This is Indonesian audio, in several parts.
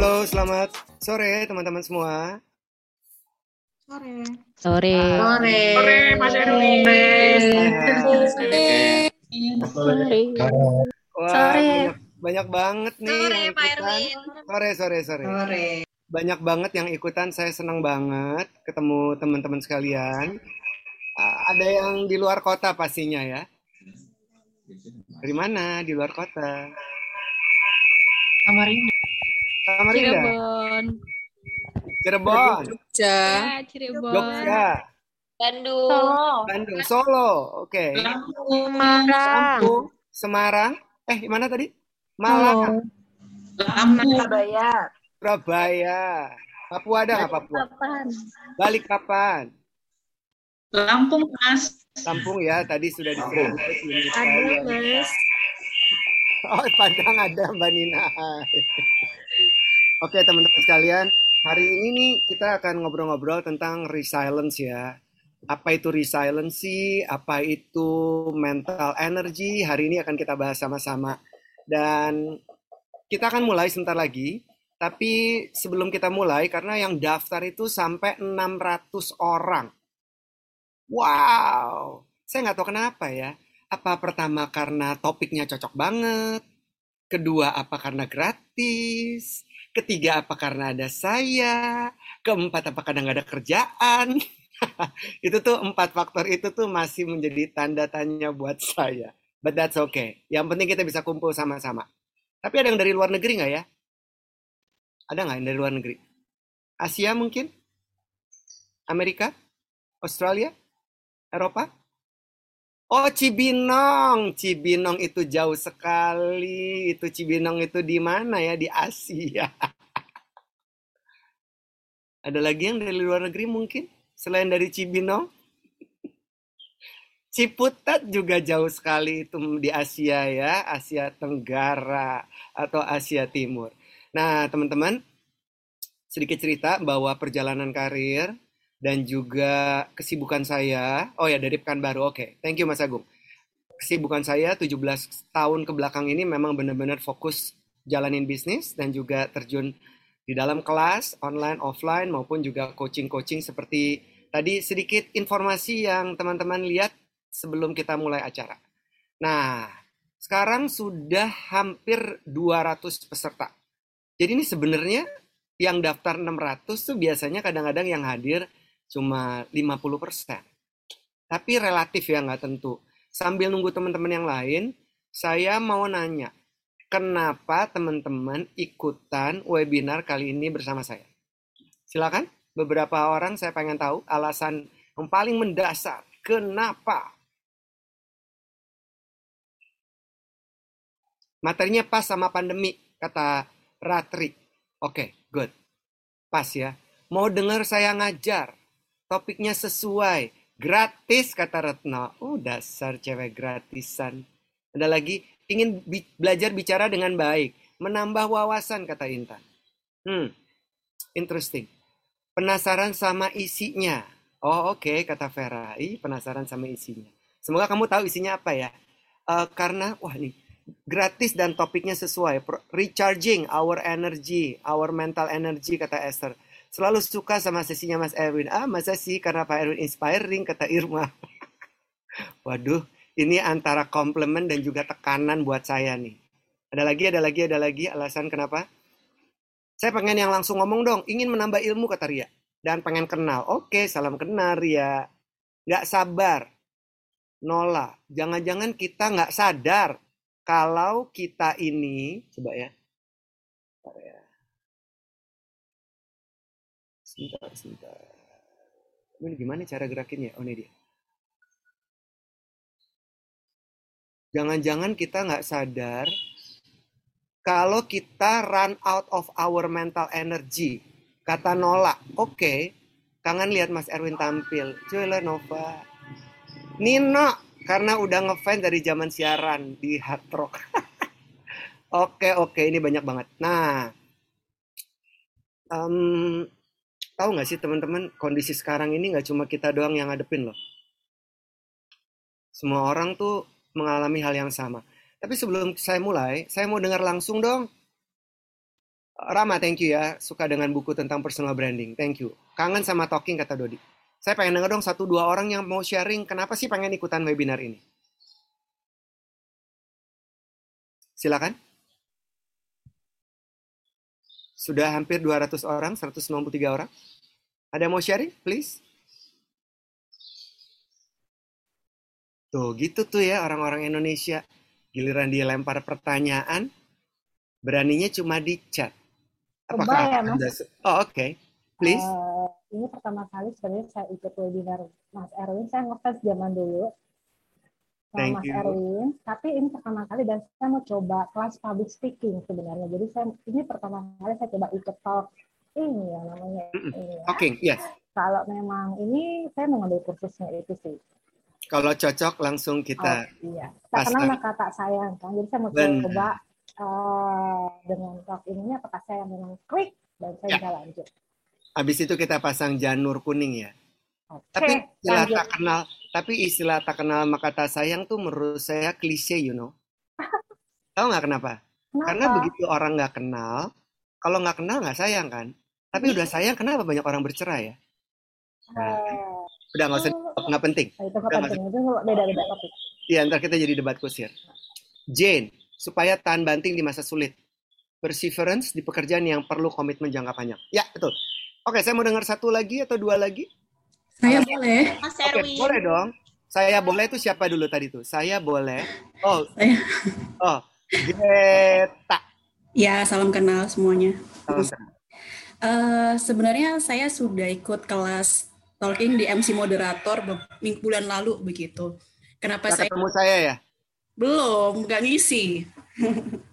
Halo, selamat sore teman-teman semua. Sore. Sore. Sore. Sore, Mas Erwin. Sore. Wah, Sore. Banyak, banyak banget nih Sore, Pak. Erwin. Sore, sore, sore. Sore. Banyak banget yang ikutan. Saya senang banget ketemu teman-teman sekalian. Ah, Ada yang di luar kota pastinya ya. Dari mana? Di luar kota. Samarinda. Samarinda, Cirebon. Cirebon, Jogja. Ya, Cirebon. Jogja, Bandung. Bandung, Solo. Oke. Lampung, Semarang. Eh, di mana tadi? Malang, Lampung. Surabaya. Surabaya. Papua ada nggak Papua? Kapan? Balik kapan? Lampung, Mas. Lampung ya, tadi sudah disebut. unit Ada. Mas. Oh, Padang ada Mbak Nina. Oke, teman-teman sekalian, hari ini nih kita akan ngobrol-ngobrol tentang resilience ya. Apa itu resiliency? Apa itu mental energy? Hari ini akan kita bahas sama-sama. Dan kita akan mulai sebentar lagi. Tapi sebelum kita mulai, karena yang daftar itu sampai 600 orang. Wow, saya nggak tahu kenapa ya. Apa pertama karena topiknya cocok banget? Kedua apa karena gratis? Ketiga apa karena ada saya? Keempat apa karena nggak ada kerjaan? itu tuh empat faktor itu tuh masih menjadi tanda tanya buat saya. But that's okay. Yang penting kita bisa kumpul sama-sama. Tapi ada yang dari luar negeri nggak ya? Ada nggak yang dari luar negeri? Asia mungkin? Amerika? Australia? Eropa? Oh, Cibinong. Cibinong itu jauh sekali. Itu Cibinong itu di mana ya? Di Asia. Ada lagi yang dari luar negeri mungkin? Selain dari Cibinong? Ciputat juga jauh sekali itu di Asia ya. Asia Tenggara atau Asia Timur. Nah, teman-teman, sedikit cerita bahwa perjalanan karir dan juga kesibukan saya. Oh ya, dari Pekanbaru. Oke, thank you Mas Agung. Kesibukan saya 17 tahun ke belakang ini memang benar-benar fokus jalanin bisnis dan juga terjun di dalam kelas online, offline maupun juga coaching-coaching seperti tadi sedikit informasi yang teman-teman lihat sebelum kita mulai acara. Nah, sekarang sudah hampir 200 peserta. Jadi ini sebenarnya yang daftar 600 tuh biasanya kadang-kadang yang hadir cuma 50%. Tapi relatif ya nggak tentu. Sambil nunggu teman-teman yang lain, saya mau nanya, kenapa teman-teman ikutan webinar kali ini bersama saya? Silakan, beberapa orang saya pengen tahu alasan yang paling mendasar, kenapa? Materinya pas sama pandemi, kata Ratri. Oke, good. Pas ya. Mau dengar saya ngajar, topiknya sesuai, gratis kata Retno. Oh dasar cewek gratisan. Ada lagi, ingin bi- belajar bicara dengan baik, menambah wawasan kata Intan. Hmm, interesting. Penasaran sama isinya. Oh oke kata Vera. Ih penasaran sama isinya. Semoga kamu tahu isinya apa ya. Eh, karena wah nih gratis dan topiknya sesuai. Recharging our energy, our mental energy kata Esther. Selalu suka sama sesinya Mas Erwin. Ah, masa sih karena Pak Erwin inspiring, kata Irma. Waduh, ini antara komplimen dan juga tekanan buat saya nih. Ada lagi, ada lagi, ada lagi alasan kenapa? Saya pengen yang langsung ngomong dong, ingin menambah ilmu, kata Ria. Dan pengen kenal. Oke, salam kenal Ria. Nggak sabar. Nola, jangan-jangan kita nggak sadar kalau kita ini, coba ya. Sebentar, sebentar. Ini gimana cara gerakinnya? Oh, ini dia. Jangan-jangan kita nggak sadar kalau kita run out of our mental energy. Kata Nola, oke, kangen lihat Mas Erwin tampil. Coba Nova. Nino, karena udah ngefans dari zaman siaran di Hard Rock. oke, oke, ini banyak banget. Nah, em, tahu nggak sih teman-teman kondisi sekarang ini nggak cuma kita doang yang ngadepin loh. Semua orang tuh mengalami hal yang sama. Tapi sebelum saya mulai, saya mau dengar langsung dong. Rama, thank you ya. Suka dengan buku tentang personal branding. Thank you. Kangen sama talking, kata Dodi. Saya pengen denger dong satu dua orang yang mau sharing kenapa sih pengen ikutan webinar ini. Silakan. Sudah hampir 200 orang, 193 orang. Ada yang mau sharing, please? Tuh, gitu tuh ya orang-orang Indonesia. Giliran dia lempar pertanyaan, beraninya cuma di chat. Coba ya, Mas. Anda... Oh, oke. Okay. Please. Eh, ini pertama kali sebenarnya saya ikut webinar Mas Erwin. Saya ngefans zaman dulu Thank Mas you. Erwin. Tapi ini pertama kali dan saya mau coba kelas public speaking sebenarnya. Jadi saya ini pertama kali saya coba ikut talk ini ya namanya ini ya. Talking, yes. Kalau memang ini saya mau ngambil kursusnya itu sih. Kalau cocok langsung kita Oh, iya. Tak kenal maka tak sayang kan. Jadi saya mau Benar. coba eh, dengan talk ini apakah saya memang klik dan saya Ya. bisa lanjut. habis itu kita pasang janur kuning ya. Oke, Tapi lanjut. tak kenal, tapi istilah tak kenal maka tak sayang tuh menurut saya klise, you know. Tahu nggak kenapa? Karena Kenapa? begitu orang nggak kenal, kalau nggak kenal nggak sayang kan. Tapi udah sayang, kenapa banyak orang bercerai ya? Nah, Eh, udah nggak usah, nggak penting. Nah, itu nggak penting itu beda-beda topik. Iya, ntar kita jadi debat kusir. Jane, supaya tahan banting di masa sulit. Perseverance di pekerjaan yang perlu komitmen jangka panjang. Ya, betul. Oke, saya mau dengar satu lagi atau dua lagi. Saya boleh. Mas Erwin. boleh dong. Saya boleh itu siapa dulu tadi tuh? Saya boleh. Oh, Saya. oh, Greta. Ya, salam kenal semuanya. Salam kenal. Eh, sebenarnya saya sudah ikut kelas talking di MC moderator minggu bulan lalu begitu. Kenapa Nggak saya ketemu saya ya? belum nggak ngisi?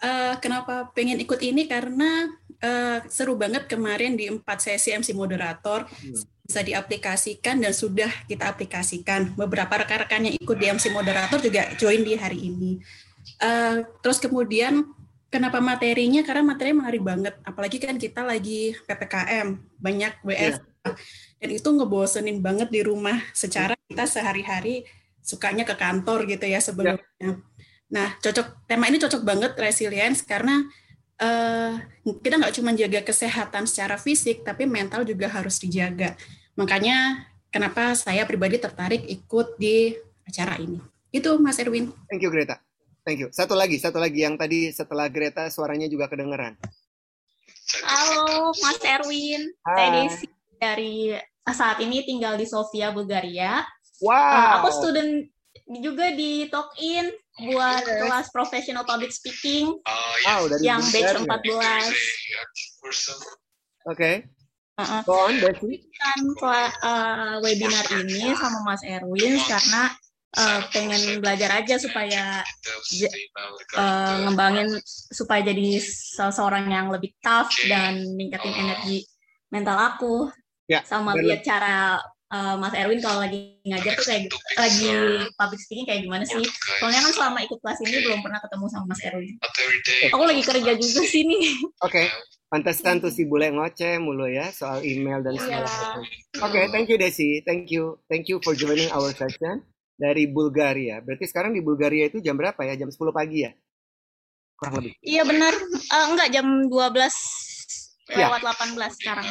Eh, kenapa pengen ikut ini karena eh, seru banget kemarin di empat sesi MC moderator Hmm. Bisa diaplikasikan dan sudah kita aplikasikan. Beberapa rekan-rekan yang ikut di MC moderator juga join di hari ini. Eh, terus kemudian kenapa materinya? Karena materinya menarik banget. Apalagi kan kita lagi ppkm, banyak WF, dan itu ngebosenin banget di rumah. Secara kita sehari-hari sukanya ke kantor gitu ya sebelumnya. Nah, cocok tema ini cocok banget resilience karena eh, kita nggak cuma jaga kesehatan secara fisik, tapi mental juga harus dijaga. Makanya kenapa saya pribadi tertarik ikut di acara ini. Itu Mas Erwin. Thank you Greta. Thank you. Satu lagi, satu lagi yang tadi setelah Greta suaranya juga kedengeran. Halo, Mas Erwin. Saya Hai. Desi dari saat ini tinggal di Sofia, Bulgaria. Uh, Wow. aku student juga di Talk-in buat kelas professional public speaking Wow, dari yang batch Bulgaria. 14. Oke. Uh-uh. Go on. Kan uh, webinar ini sama Mas Erwin karena uh, pengen belajar aja supaya uh, ngembangin supaya jadi seseorang yang lebih tough dan ningkatin energi mental aku. Ya, sama lihat cara uh, Mas Erwin kalau lagi ngajar tuh kayak lagi public speaking kayak gimana sih? Soalnya kan selama ikut kelas ini belum pernah ketemu sama Mas Erwin. Aku lagi kerja juga sih nih. Oke. Pantesan tuh si bule ngoceh mulu ya soal email dan segala Iya. macam. Oke, thank you Desi. Thank you. Thank you for joining our session dari Bulgaria. Berarti sekarang di Bulgaria itu jam berapa ya? Jam 10 pagi ya? Kurang lebih. Iya benar. Eh, enggak jam 12 Ya. lewat 18 sekarang.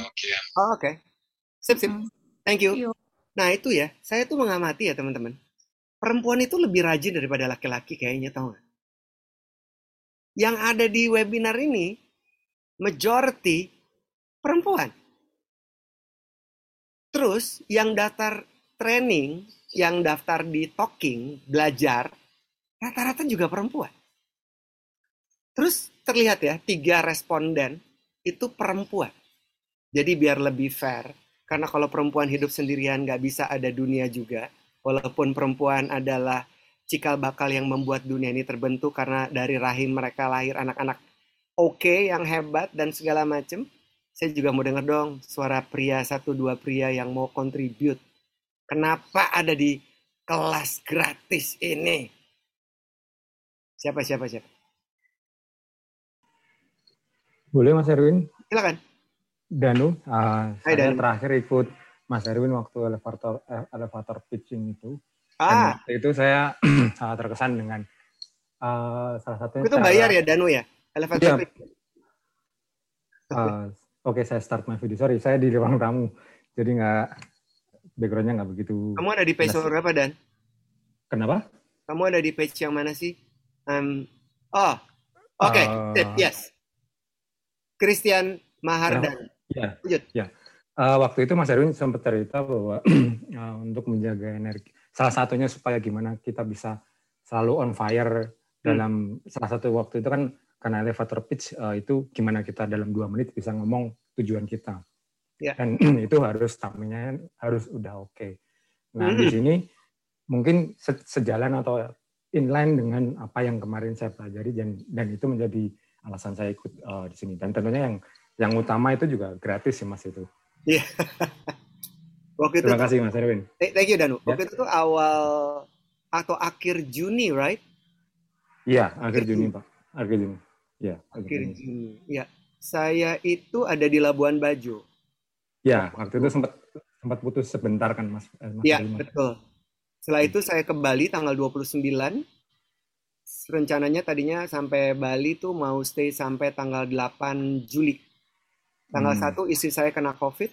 Oh, oke. Sip, sip. Hmm. Thank you. Nah, itu ya. Saya tuh mengamati ya, teman-teman. Perempuan itu lebih rajin daripada laki-laki kayaknya, tau nggak? Yang ada di webinar ini, majority perempuan. Terus, yang daftar training, yang daftar di talking, belajar, rata-rata juga perempuan. Terus terlihat ya, tiga responden itu perempuan. Jadi biar lebih fair, karena kalau perempuan hidup sendirian nggak bisa ada dunia juga. Walaupun perempuan adalah cikal bakal yang membuat dunia ini terbentuk karena dari rahim mereka lahir anak-anak oke yang hebat dan segala macem. Saya juga mau denger dong suara pria satu dua pria yang mau contribute. Kenapa ada di kelas gratis ini? Siapa siapa siapa? Boleh Mas Erwin? Silakan. Danu, uh, Hai, saya Danu. terakhir ikut Mas Erwin waktu elevator eh, elevator pitching itu. Dan Ah, waktu itu saya sangat terkesan dengan uh, salah satunya itu cara- bayar ya Danu ya? Elevator Iya. pitch. Uh, Oke, saya start my video. Sorry, saya di ruang tamu, jadi nggak backgroundnya nggak begitu. Kamu ada di page berapa Dan? Kenapa? Kamu ada di page yang mana sih? Um, oh, oke, Uh, sip, yes. Christian Mahardan. Ya, Lanjut. ya. Uh, waktu itu Mas Erwin sempat cerita bahwa uh, untuk menjaga energi, salah satunya supaya gimana kita bisa selalu on fire dalam salah satu waktu itu kan karena elevator pitch uh, itu gimana kita dalam dua menit bisa ngomong tujuan kita. Ya. Dan itu harus stamina harus udah oke. Nah di Mhm. sini mungkin se- sejalan atau inline dengan apa yang kemarin saya pelajari dan dan itu menjadi alasan saya ikut uh, di sini. Dan tentunya yang yang utama itu juga gratis sih mas itu. Waktu itu Terima kasih Mas Erwin. Th- Thank you Danu. Ya. Waktu itu tuh awal atau akhir Juni, right? Iya, akhir Juni Pak. Akhir Juni. Iya, akhir Akhir Juni. Juni. Ya. Saya itu ada di Labuan Bajo. Ya, waktu itu sempat sempat putus sebentar kan Mas. eh, Mas Iya, Mas. betul. Setelah itu saya ke Bali tanggal 29. Rencananya tadinya sampai Bali tuh mau stay sampai tanggal 8 Juli. Tanggal Hmm. 1 istri saya kena COVID.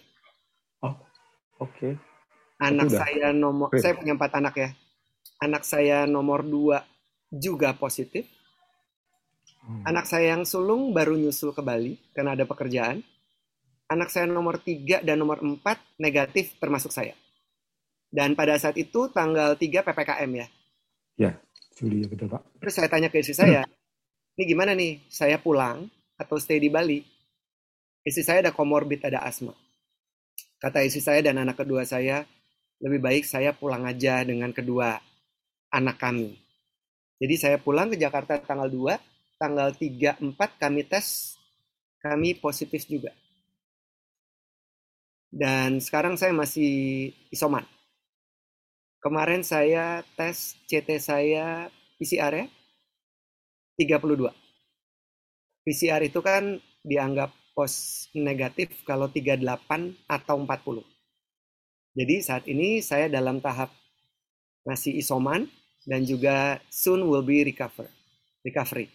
Oke. Anak udah. saya nomor, Oke. saya punya empat anak ya. Anak saya nomor 2 juga positif. Hmm. Anak saya yang sulung baru nyusul ke Bali karena ada pekerjaan. Anak saya nomor 3 dan nomor 4 negatif termasuk saya. Dan pada saat itu tanggal 3 PPKM ya. Juli ya betul Pak. Terus saya tanya ke istri saya, ini gimana nih? Saya pulang atau stay di Bali? Istri saya ada komorbid, ada asma. Kata istri saya dan anak kedua saya, lebih baik saya pulang aja dengan kedua anak kami. Jadi saya pulang ke Jakarta tanggal 2, tanggal 3, 4 kami tes, kami positif juga. Dan sekarang saya masih isoman. Kemarin saya tes CT saya PCR ya 32. PCR itu kan dianggap pos negatif kalau 38 atau 40. Jadi saat ini saya dalam tahap masih isoman dan juga soon will be recover, recovery.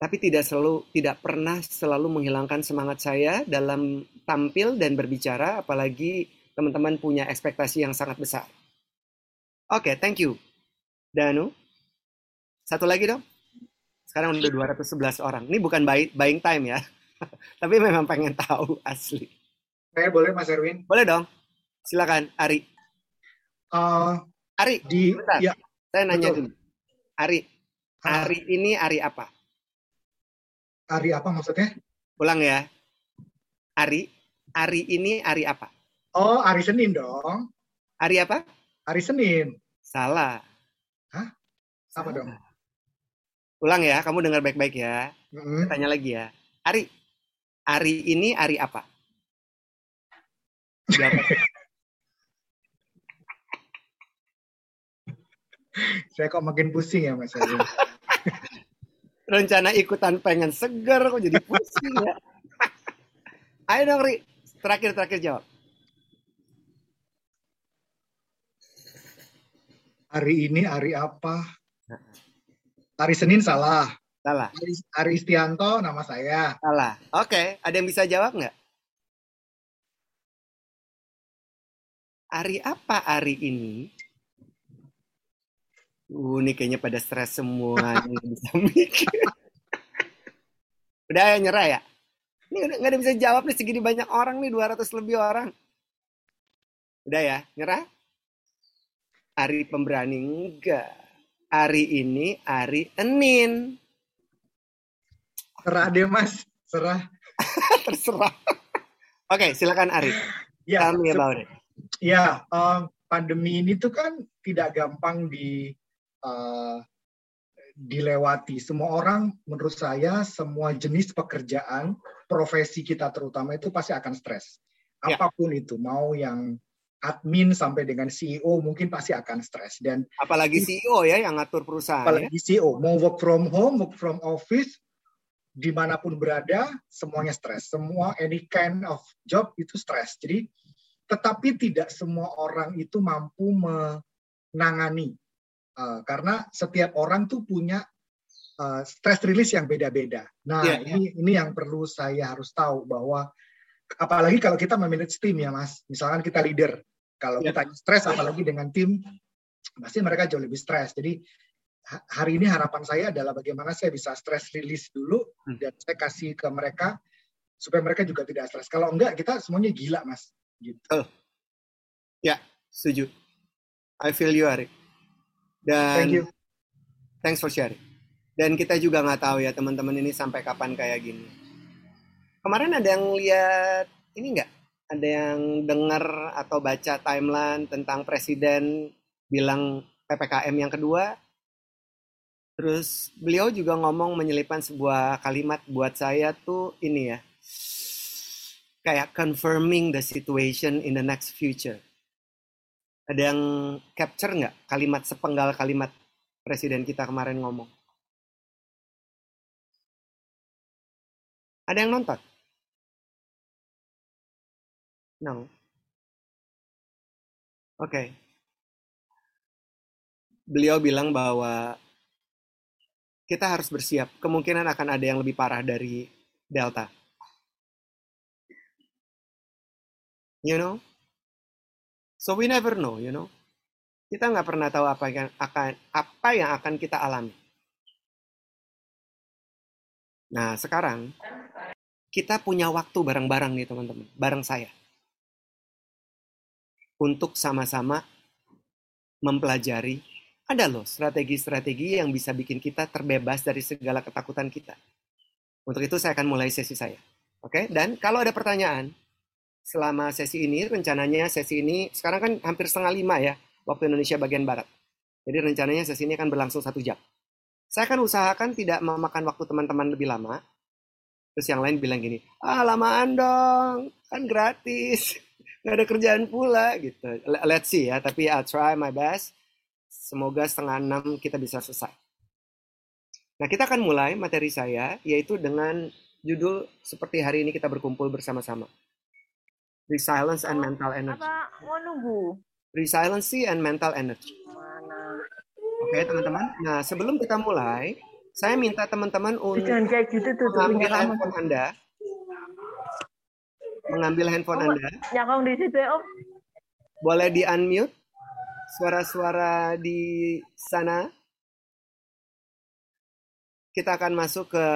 Tapi tidak selalu tidak pernah selalu menghilangkan semangat saya dalam tampil dan berbicara apalagi teman-teman punya ekspektasi yang sangat besar. Oke, thank you. Danu. Satu lagi dong. Sekarang udah 211 orang. Ini bukan buy- buying time ya. Tapi memang pengen tahu asli. Saya boleh Mas Erwin? Boleh dong. Silakan, Ari. Eh, Ari, di Bentar. ya saya nanya Betul. dulu. Ari, ah, Ari ini Ari apa? hari apa maksudnya? Ulang ya. Ari, Ari ini Ari apa? Oh, hari Senin dong. Ari apa? Hari Senin. Salah. Hah? Apa dong? Ulang ya, kamu dengar baik-baik ya. Mm-mm. Tanya lagi ya. Ari, Ari ini Ari apa? Jawab. Saya kok makin pusing ya Mas Erwin. Rencana ikutan pengen seger, kok jadi pusing ya. Ayo dong, Ri. Terakhir-terakhir jawab. Hari ini hari apa? Hari Senin salah. Salah, Hari, hari Istianto nama saya. salah. Oke, ada yang bisa jawab nggak? Ari apa Ari ini? Uh, ini kayaknya pada stres semua. bisa mikir. Udah ya, nyerah ya? Ini nggak ada- bisa jawab nih segini banyak orang nih, 200 lebih orang. Udah ya, nyerah? Ari pemberani enggak. Ari ini Ari Enin. Serah deh Mas, serah. Terserah. Oke, silakan Ari. Ya, Tell me se- about it. ya em, pandemi ini tuh kan tidak gampang di eh, dilewati. Semua orang, menurut saya, semua jenis pekerjaan, profesi kita terutama itu pasti akan stres. Ya. Apa pun itu, mau yang admin sampai dengan CEO mungkin pasti akan stres. Dan Apalagi CEO ya yang ngatur perusahaan ya. apalagi CEO mau work from home, work from office, di mana pun berada, semuanya stres. Semua any kind of job itu stres. Jadi, tetapi tidak semua orang itu mampu menangani, Eh, karena setiap orang tuh punya uh, stress release yang beda-beda. Nah, Iya, ini ini yang perlu saya harus tahu bahwa apalagi kalau kita memanage tim ya, Mas. Misalkan kita leader, kalau Iya. kita stres apalagi dengan tim, pasti mereka jauh lebih stres. Jadi ha- hari ini harapan saya adalah bagaimana saya bisa stress release dulu Hmm. dan saya kasih ke mereka supaya mereka juga tidak stres. Kalau enggak kita semuanya gila, Mas. Gitu. Setuju. I feel you, Arik. Dan Thank you. thanks for sharing. Dan kita juga nggak tahu ya teman-teman ini sampai kapan kayak gini. Kemarin ada yang lihat ini nggak? Ada yang dengar atau baca timeline tentang presiden bilang ppkm yang kedua? Terus beliau juga ngomong menyelipkan sebuah kalimat buat saya tuh ini ya, kayak confirming the situation in the next future. Ada yang capture nggak kalimat sepenggal kalimat presiden kita kemarin ngomong? Ada yang nonton? No. Oke. Beliau bilang bahwa kita harus bersiap. Kemungkinan akan ada yang lebih parah dari Delta. You know? So we never know, you know? Kita nggak pernah tahu apa yang akan apa yang akan kita alami. Nah, sekarang kita punya waktu bareng-bareng nih teman-teman, bareng saya. Untuk sama-sama mempelajari ada loh strategi-strategi yang bisa bikin kita terbebas dari segala ketakutan kita. Untuk itu saya akan mulai sesi saya. Oke, dan kalau ada pertanyaan selama sesi ini, rencananya sesi ini sekarang kan hampir setengah lima ya, waktu Indonesia bagian Barat. Jadi rencananya sesi ini akan berlangsung satu jam. Saya akan usahakan tidak memakan waktu teman-teman lebih lama. Terus yang lain bilang gini, ah lamaan dong, kan gratis, nggak ada kerjaan pula gitu. Let's see ya, tapi I'll try my best. Semoga setengah enam kita bisa selesai. Nah kita akan mulai materi saya, yaitu dengan judul seperti hari ini kita berkumpul bersama-sama. Resilience and Mental Energy. Apa mau nunggu? Resiliency and Mental Energy. Mana? Oke teman-teman. Nah sebelum kita mulai, saya minta teman-teman untuk Jangan kayak gitu tuh. tuh, mengambil handphone Anda. Mengambil handphone Anda. Nyakong di situ ya, Om. Boleh di unmute suara-suara di sana. Kita akan masuk ke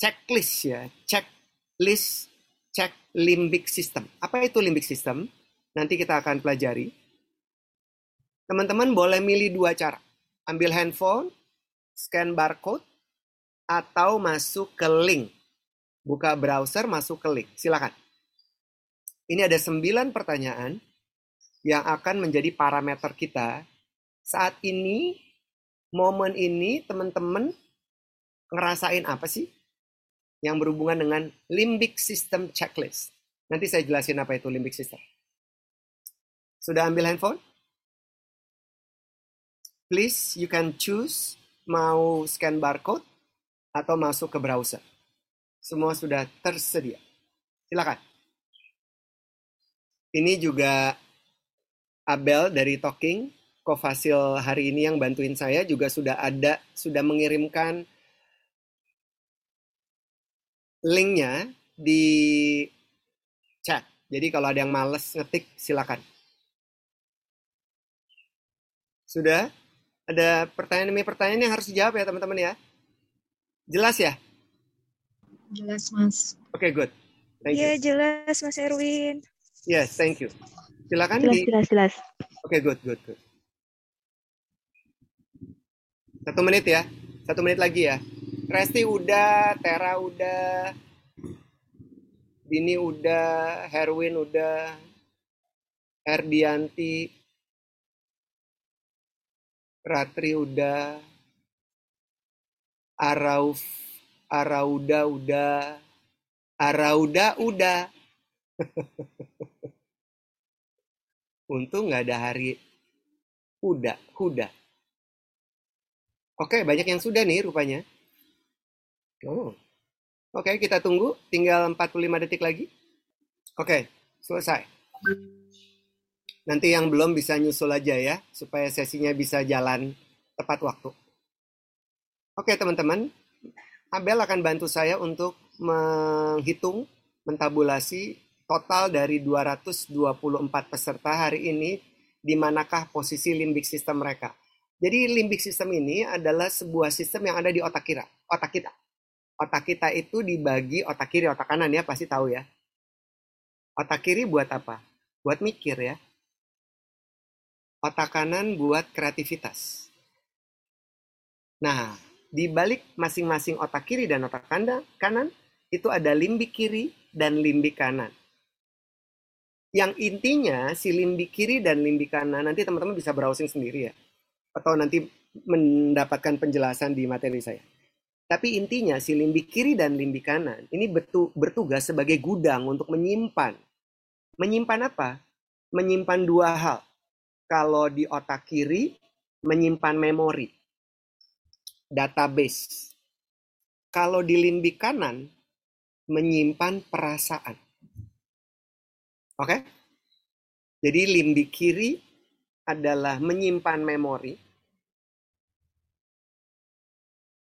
checklist ya, checklist check limbic system. Apa itu limbic system? Nanti kita akan pelajari. Teman-teman boleh milih dua cara. Ambil handphone, scan barcode, atau masuk ke link. Buka browser, masuk ke link. Silakan. Ini ada sembilan pertanyaan yang akan menjadi parameter kita. Saat ini, momen ini, teman-teman ngerasain apa sih? Yang berhubungan dengan limbic system checklist. Nanti saya jelasin apa itu limbic system. Sudah ambil handphone? Please, you can choose mau scan barcode atau masuk ke browser. Semua sudah tersedia. Silakan. Ini juga Abel dari Talking, Kofasil hari ini yang bantuin saya juga sudah ada, sudah mengirimkan linknya di chat. Jadi kalau ada yang males ngetik, silakan. Sudah? Ada pertanyaan demi pertanyaan yang harus dijawab ya teman-teman ya. Jelas ya? Jelas, Mas. Oke, good. Thank Iya, you. jelas, Mas Erwin. Yes, thank you. Silakan Jelas, di jelas, jelas. Oke, good, good, good. Satu menit ya. Satu menit lagi ya. Resti udah, Tera udah, Dini udah, Herwin udah, Erdianti, Ratri udah, Arauf, Arauda udah, Arauda udah. Untung nggak ada hari Huda, Huda. Oke, banyak yang sudah nih rupanya. Oh. Oke, kita tunggu. Tinggal 45 detik lagi. Oke, selesai. Nanti yang belum bisa nyusul aja ya, supaya sesinya bisa jalan tepat waktu. Oke teman-teman, Abel akan bantu saya untuk menghitung, mentabulasi total dari 224 peserta hari ini di manakah posisi limbik sistem mereka. Jadi limbik sistem ini adalah sebuah sistem yang ada di otak kita. Otak kita. Otak kita itu dibagi otak kiri, otak kanan ya, pasti tahu ya. Otak kiri buat apa? Buat mikir ya. Otak kanan buat kreativitas. Nah, di balik masing-masing otak kiri dan otak kanan, itu ada limbik kiri dan limbik kanan. Yang intinya si limbik kiri dan limbik kanan nanti teman-teman bisa browsing sendiri ya. Atau nanti mendapatkan penjelasan di materi saya. Tapi intinya si limbik kiri dan limbik kanan ini betu, bertugas sebagai gudang untuk menyimpan. Menyimpan apa? Menyimpan dua hal. Kalau di otak kiri, menyimpan memori. Database. Kalau di limbik kanan, menyimpan perasaan. Oke? Jadi limbik kiri adalah menyimpan memori.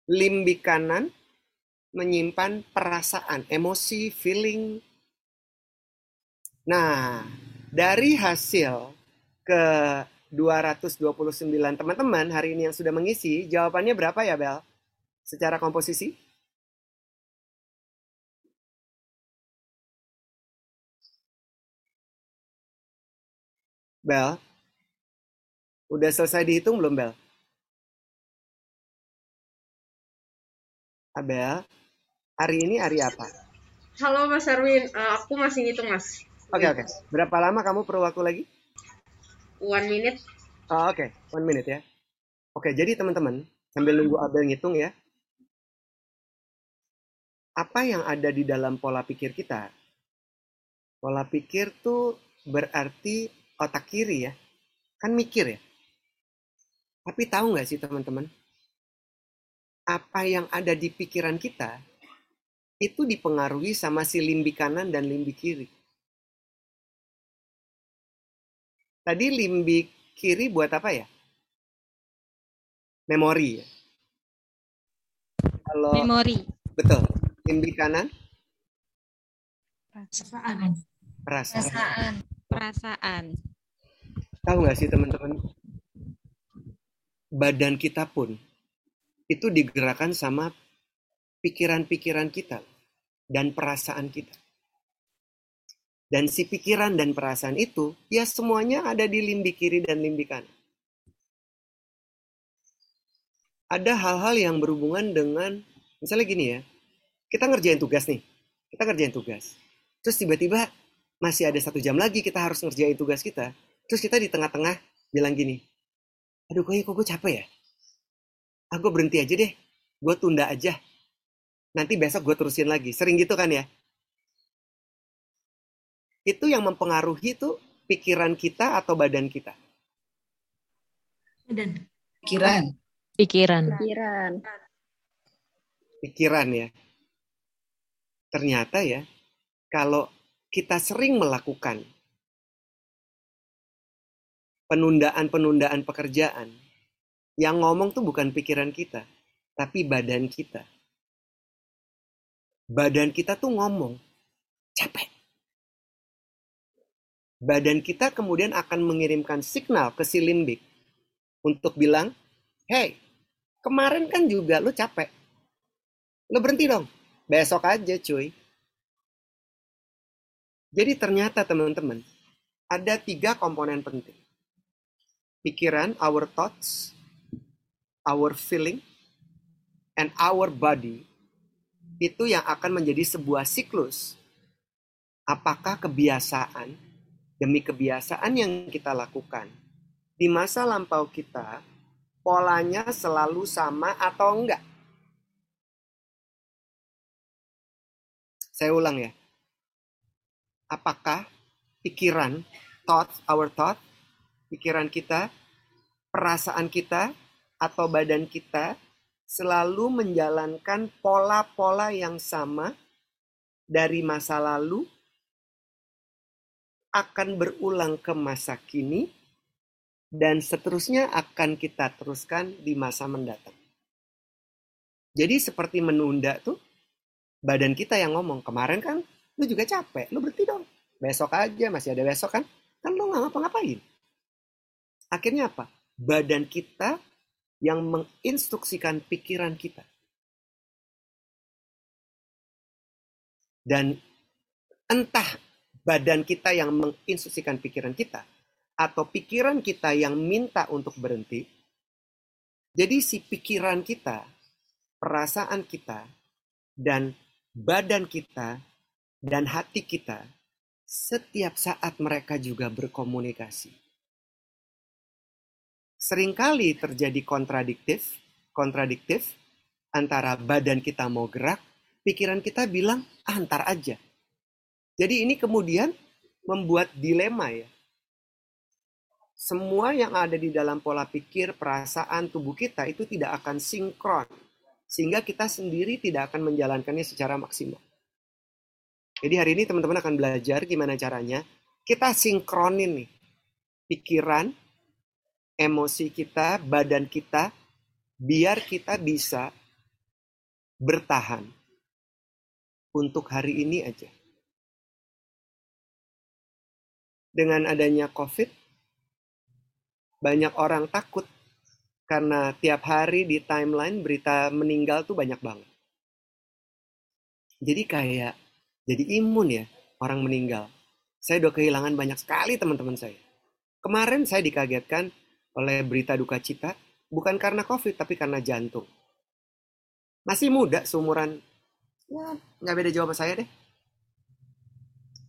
Limbik kanan menyimpan perasaan, emosi, feeling. Nah, dari hasil ke 229 teman-teman hari ini yang sudah mengisi, jawabannya berapa ya, Bel? Secara komposisi? Bel? Udah selesai dihitung belum, Bel? Abel, hari ini hari apa? Halo Mas Erwin, uh, aku masih ngitung Mas. Oke, okay, oke. Okay. Berapa lama kamu perlu waktu lagi? One minute. Oh, oke, okay. one minute ya. Oke, jadi teman-teman, sambil nunggu Abel ngitung ya. Apa yang ada di dalam pola pikir kita? Pola pikir tuh berarti otak kiri ya. Kan mikir ya. Tapi tahu nggak sih teman-teman? Apa yang ada di pikiran kita itu dipengaruhi sama si limbi kanan dan limbi kiri. Tadi limbi kiri buat apa ya? Memori ya. Kalau memori. Betul. Limbi kanan? Perasaan. Perasaan. Perasaan. Perasaan. Tahu nggak sih teman-teman? Badan kita pun itu digerakkan sama pikiran-pikiran kita dan perasaan kita. Dan si pikiran dan perasaan itu, ya semuanya ada di limbi kiri dan limbi kanan. Ada hal-hal yang berhubungan dengan, misalnya gini ya, kita ngerjain tugas nih, kita ngerjain tugas. Terus tiba-tiba masih ada satu jam lagi kita harus ngerjain tugas kita. Terus kita di tengah-tengah bilang gini, aduh kok, kok gue capek ya? Ah gue berhenti aja deh, gue tunda aja. Nanti besok gue terusin lagi. Sering gitu kan ya? Itu yang mempengaruhi tuh pikiran kita atau badan kita? Badan. Pikiran. Pikiran. Pikiran. Pikiran ya. Ternyata ya, kalau kita sering melakukan penundaan-penundaan pekerjaan, yang ngomong tuh bukan pikiran kita, tapi badan kita. Badan kita tuh ngomong, capek. Badan kita kemudian akan mengirimkan signal ke si limbik untuk bilang, hey, kemarin kan juga lu capek. Lu berhenti dong. Besok aja cuy. Jadi ternyata teman-teman, ada tiga komponen penting. Pikiran, our thoughts, our feeling, and our body itu yang akan menjadi sebuah siklus. Apakah kebiasaan demi kebiasaan yang kita lakukan di masa lampau kita polanya selalu sama atau enggak? Saya ulang ya. Apakah pikiran, thought, our thought, pikiran kita, perasaan kita, atau badan kita selalu menjalankan pola-pola yang sama dari masa lalu akan berulang ke masa kini dan seterusnya akan kita teruskan di masa mendatang. Jadi seperti menunda tuh badan kita yang ngomong. Kemarin kan lu juga capek, lu berhenti dong. Besok aja, masih ada besok kan. Kan lu nggak ngapa-ngapain. Akhirnya apa? Badan kita yang menginstruksikan pikiran kita. Dan entah badan kita yang menginstruksikan pikiran kita, atau pikiran kita yang minta untuk berhenti, jadi si pikiran kita, perasaan kita, dan badan kita, dan hati kita, setiap saat mereka juga berkomunikasi. Seringkali terjadi kontradiktif, kontradiktif antara badan kita mau gerak, pikiran kita bilang, ah, antar aja. Jadi ini kemudian membuat dilema ya semua yang ada di dalam pola pikir, perasaan tubuh kita itu tidak akan sinkron. Sehingga kita sendiri tidak akan menjalankannya secara maksimal. Jadi hari ini teman-teman akan belajar gimana caranya kita sinkronin nih. Pikiran, emosi kita, badan kita, biar kita bisa bertahan untuk hari ini aja. Dengan adanya COVID, banyak orang takut karena tiap hari di timeline berita meninggal tuh banyak banget. Jadi kayak jadi imun ya orang meninggal. Saya udah kehilangan banyak sekali teman-teman saya. Kemarin saya dikagetkan oleh berita duka cita bukan karena COVID tapi karena jantung. Masih muda seumuran ya nggak beda jawab saya deh.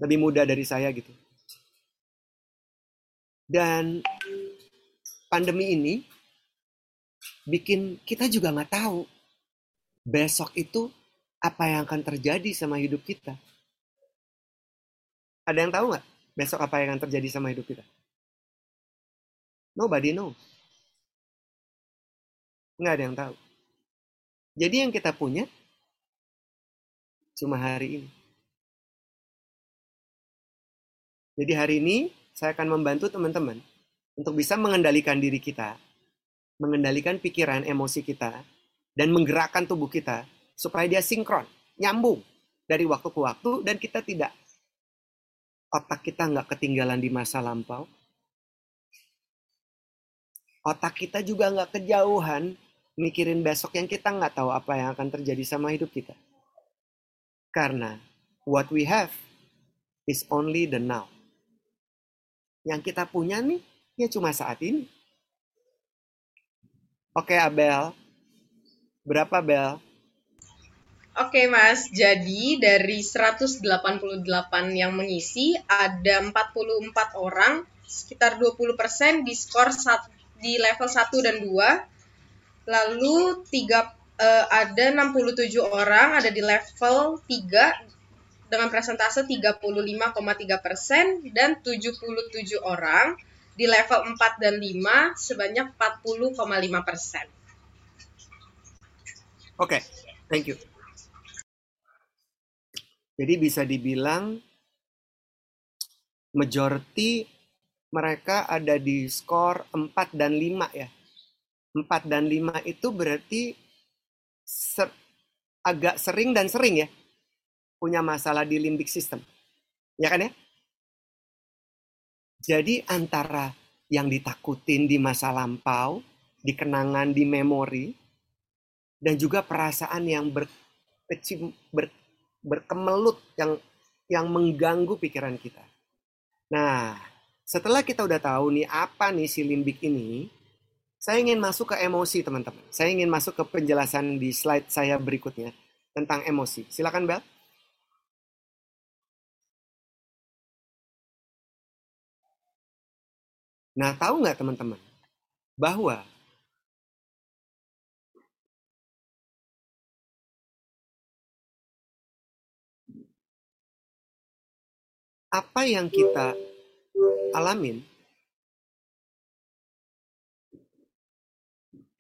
Lebih muda dari saya gitu. Dan pandemi ini bikin kita juga nggak tahu besok itu apa yang akan terjadi sama hidup kita. Ada yang tahu nggak besok apa yang akan terjadi sama hidup kita? Nobody know. Nggak ada yang tahu. Jadi yang kita punya cuma hari ini. Jadi hari ini saya akan membantu teman-teman untuk bisa mengendalikan diri kita, mengendalikan pikiran, emosi kita, dan menggerakkan tubuh kita supaya dia sinkron, nyambung dari waktu ke waktu, dan kita tidak otak kita nggak ketinggalan di masa lampau. Otak kita juga nggak kejauhan mikirin besok yang kita nggak tahu apa yang akan terjadi sama hidup kita. Karena what we have is only the now. Yang kita punya nih Ya cuma saat ini. Oke Abel. Berapa Bel? Oke Mas, jadi dari 188 yang mengisi ada 44 orang, sekitar 20% di skor di level 1 dan 2. Lalu tiga uh, ada 67 orang ada di level 3 dengan presentase 35,3% dan 77 orang di level 4 dan 5 sebanyak 40,5 persen. Oke, okay, thank you. Jadi bisa dibilang majority mereka ada di skor 4 dan 5 ya. 4 dan 5 itu berarti ser agak sering dan sering ya punya masalah di limbic system. Ya kan ya? Jadi antara yang ditakutin di masa lampau, di kenangan, di memori, dan juga perasaan yang berkecim, ber, berkemelut yang yang mengganggu pikiran kita. Nah, setelah kita udah tahu nih apa nih si limbik ini, saya ingin masuk ke emosi teman-teman. Saya ingin masuk ke penjelasan di slide saya berikutnya tentang emosi. Silakan Bel. Nah, tahu nggak teman-teman bahwa apa yang kita alamin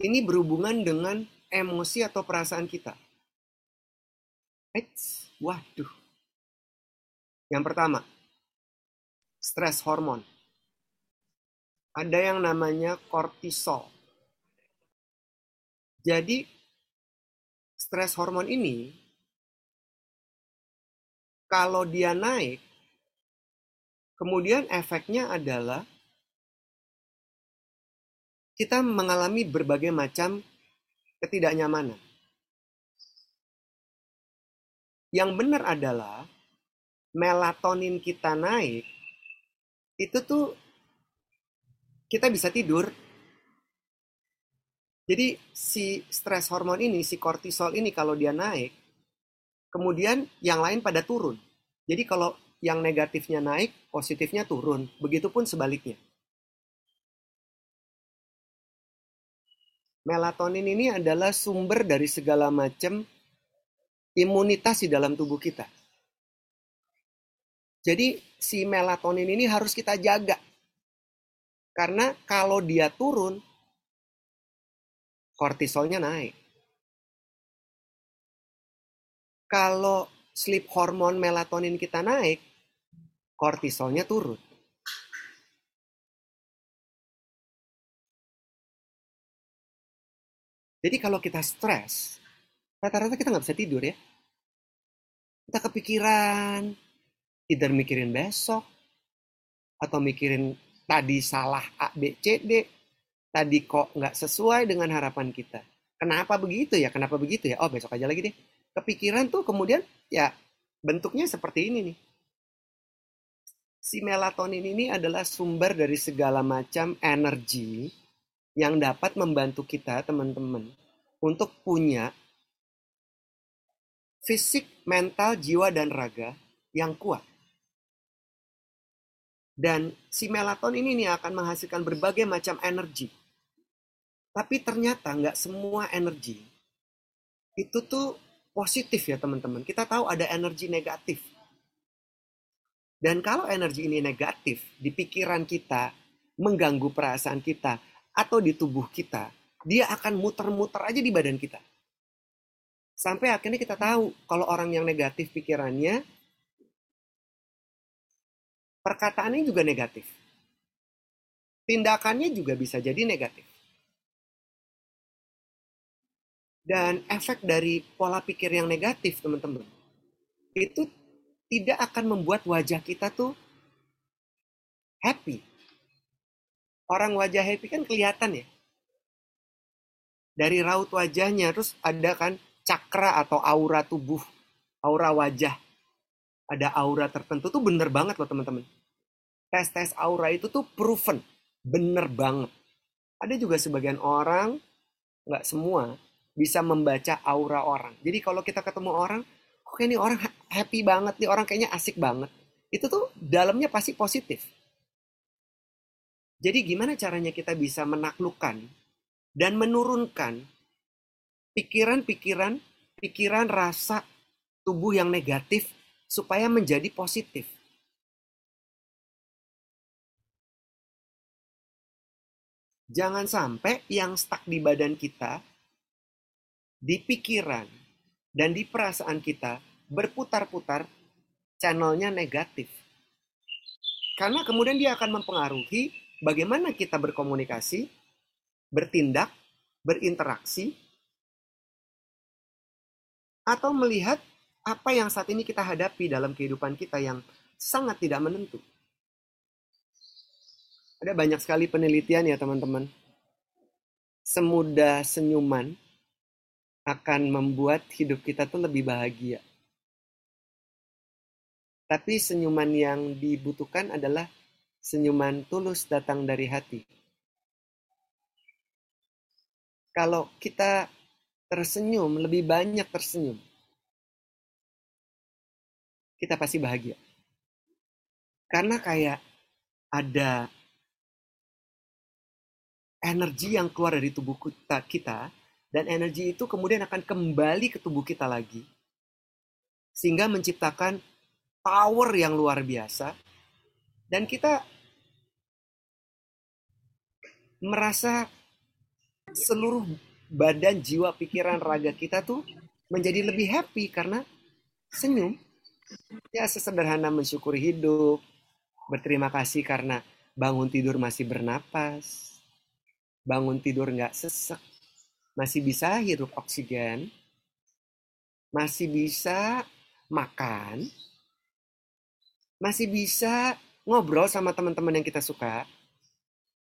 ini berhubungan dengan emosi atau perasaan kita. Eits, waduh. Yang pertama, stres hormon ada yang namanya kortisol. Jadi stres hormon ini kalau dia naik, kemudian efeknya adalah kita mengalami berbagai macam ketidaknyamanan. Yang benar adalah melatonin kita naik, itu tuh kita bisa tidur. Jadi si stres hormon ini, si kortisol ini kalau dia naik, kemudian yang lain pada turun. Jadi kalau yang negatifnya naik, positifnya turun. Begitupun sebaliknya. Melatonin ini adalah sumber dari segala macam imunitas di dalam tubuh kita. Jadi si melatonin ini harus kita jaga. Karena kalau dia turun, kortisolnya naik. Kalau sleep hormon melatonin kita naik, kortisolnya turun. Jadi kalau kita stres, rata-rata kita nggak bisa tidur ya. Kita kepikiran, tidak mikirin besok, atau mikirin tadi salah A, B, C, D, tadi kok nggak sesuai dengan harapan kita. Kenapa begitu ya? Kenapa begitu ya? Oh besok aja lagi deh. Kepikiran tuh kemudian ya bentuknya seperti ini nih. Si melatonin ini adalah sumber dari segala macam energi yang dapat membantu kita, teman-teman, untuk punya fisik, mental, jiwa, dan raga yang kuat. Dan si melatonin ini akan menghasilkan berbagai macam energi. Tapi ternyata nggak semua energi itu tuh positif ya teman-teman. Kita tahu ada energi negatif. Dan kalau energi ini negatif di pikiran kita, mengganggu perasaan kita, atau di tubuh kita, dia akan muter-muter aja di badan kita. Sampai akhirnya kita tahu kalau orang yang negatif pikirannya, perkataannya juga negatif. Tindakannya juga bisa jadi negatif. Dan efek dari pola pikir yang negatif, teman-teman, itu tidak akan membuat wajah kita tuh happy. Orang wajah happy kan kelihatan ya. Dari raut wajahnya, terus ada kan cakra atau aura tubuh, aura wajah. Ada aura tertentu tuh bener banget loh teman-teman. Tes-tes aura itu tuh proven, bener banget. Ada juga sebagian orang, nggak semua, bisa membaca aura orang. Jadi kalau kita ketemu orang, kok ini orang happy banget nih, orang kayaknya asik banget. Itu tuh dalamnya pasti positif. Jadi gimana caranya kita bisa menaklukkan dan menurunkan pikiran-pikiran, pikiran rasa tubuh yang negatif supaya menjadi positif. Jangan sampai yang stuck di badan kita di pikiran dan di perasaan kita berputar-putar channelnya negatif. Karena kemudian dia akan mempengaruhi bagaimana kita berkomunikasi, bertindak, berinteraksi, atau melihat apa yang saat ini kita hadapi dalam kehidupan kita yang sangat tidak menentu. Ada banyak sekali penelitian ya teman-teman. Semudah senyuman akan membuat hidup kita tuh lebih bahagia. Tapi senyuman yang dibutuhkan adalah senyuman tulus datang dari hati. Kalau kita tersenyum, lebih banyak tersenyum, kita pasti bahagia. Karena kayak ada energi yang keluar dari tubuh kita, kita dan energi itu kemudian akan kembali ke tubuh kita lagi. Sehingga menciptakan power yang luar biasa. Dan kita merasa seluruh badan, jiwa, pikiran, raga kita tuh menjadi lebih happy karena senyum. Ya sesederhana mensyukuri hidup, berterima kasih karena bangun tidur masih bernapas, bangun tidur nggak sesek, masih bisa hirup oksigen, masih bisa makan, masih bisa ngobrol sama teman-teman yang kita suka.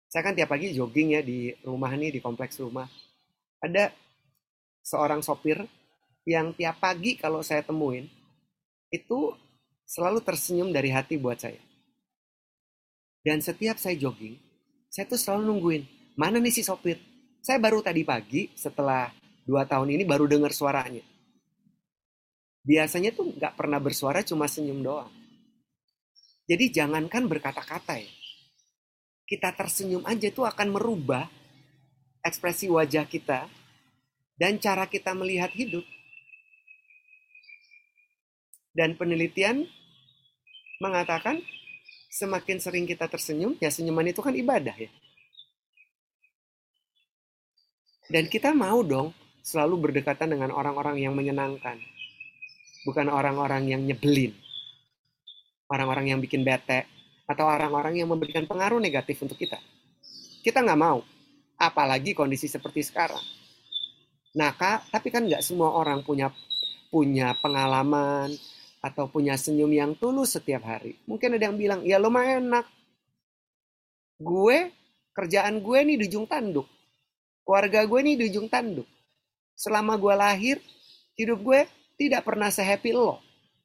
Saya kan tiap pagi jogging ya di rumah nih, di kompleks rumah. Ada seorang sopir yang tiap pagi kalau saya temuin, itu selalu tersenyum dari hati buat saya. Dan setiap saya jogging, saya tuh selalu nungguin, mana nih si sopir? Saya baru tadi pagi, setelah dua tahun ini baru dengar suaranya. Biasanya tuh nggak pernah bersuara, cuma senyum doang. Jadi jangankan berkata-kata ya. Kita tersenyum aja itu akan merubah ekspresi wajah kita dan cara kita melihat hidup. Dan penelitian mengatakan semakin sering kita tersenyum, ya senyuman itu kan ibadah ya. Dan kita mau dong selalu berdekatan dengan orang-orang yang menyenangkan. Bukan orang-orang yang nyebelin. Orang-orang yang bikin bete. Atau orang-orang yang memberikan pengaruh negatif untuk kita. Kita nggak mau. Apalagi kondisi seperti sekarang. Nah, kak, tapi kan nggak semua orang punya punya pengalaman atau punya senyum yang tulus setiap hari. Mungkin ada yang bilang, ya mah enak. Gue, kerjaan gue nih di ujung tanduk. Keluarga gue nih di ujung tanduk. Selama gue lahir, hidup gue tidak pernah sehappy lo.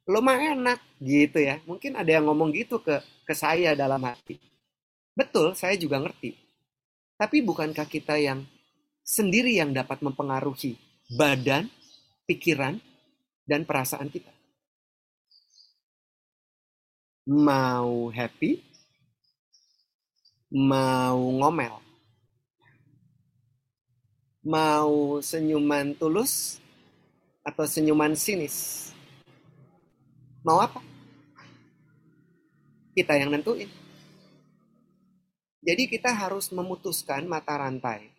Mah enak, gitu ya. Mungkin ada yang ngomong gitu ke, ke saya dalam hati. Betul, saya juga ngerti. Tapi bukankah kita yang sendiri yang dapat mempengaruhi badan, pikiran, dan perasaan kita? Mau happy, mau ngomel, mau senyuman tulus, atau senyuman sinis. Mau apa? Kita yang nentuin. Jadi kita harus memutuskan mata rantai.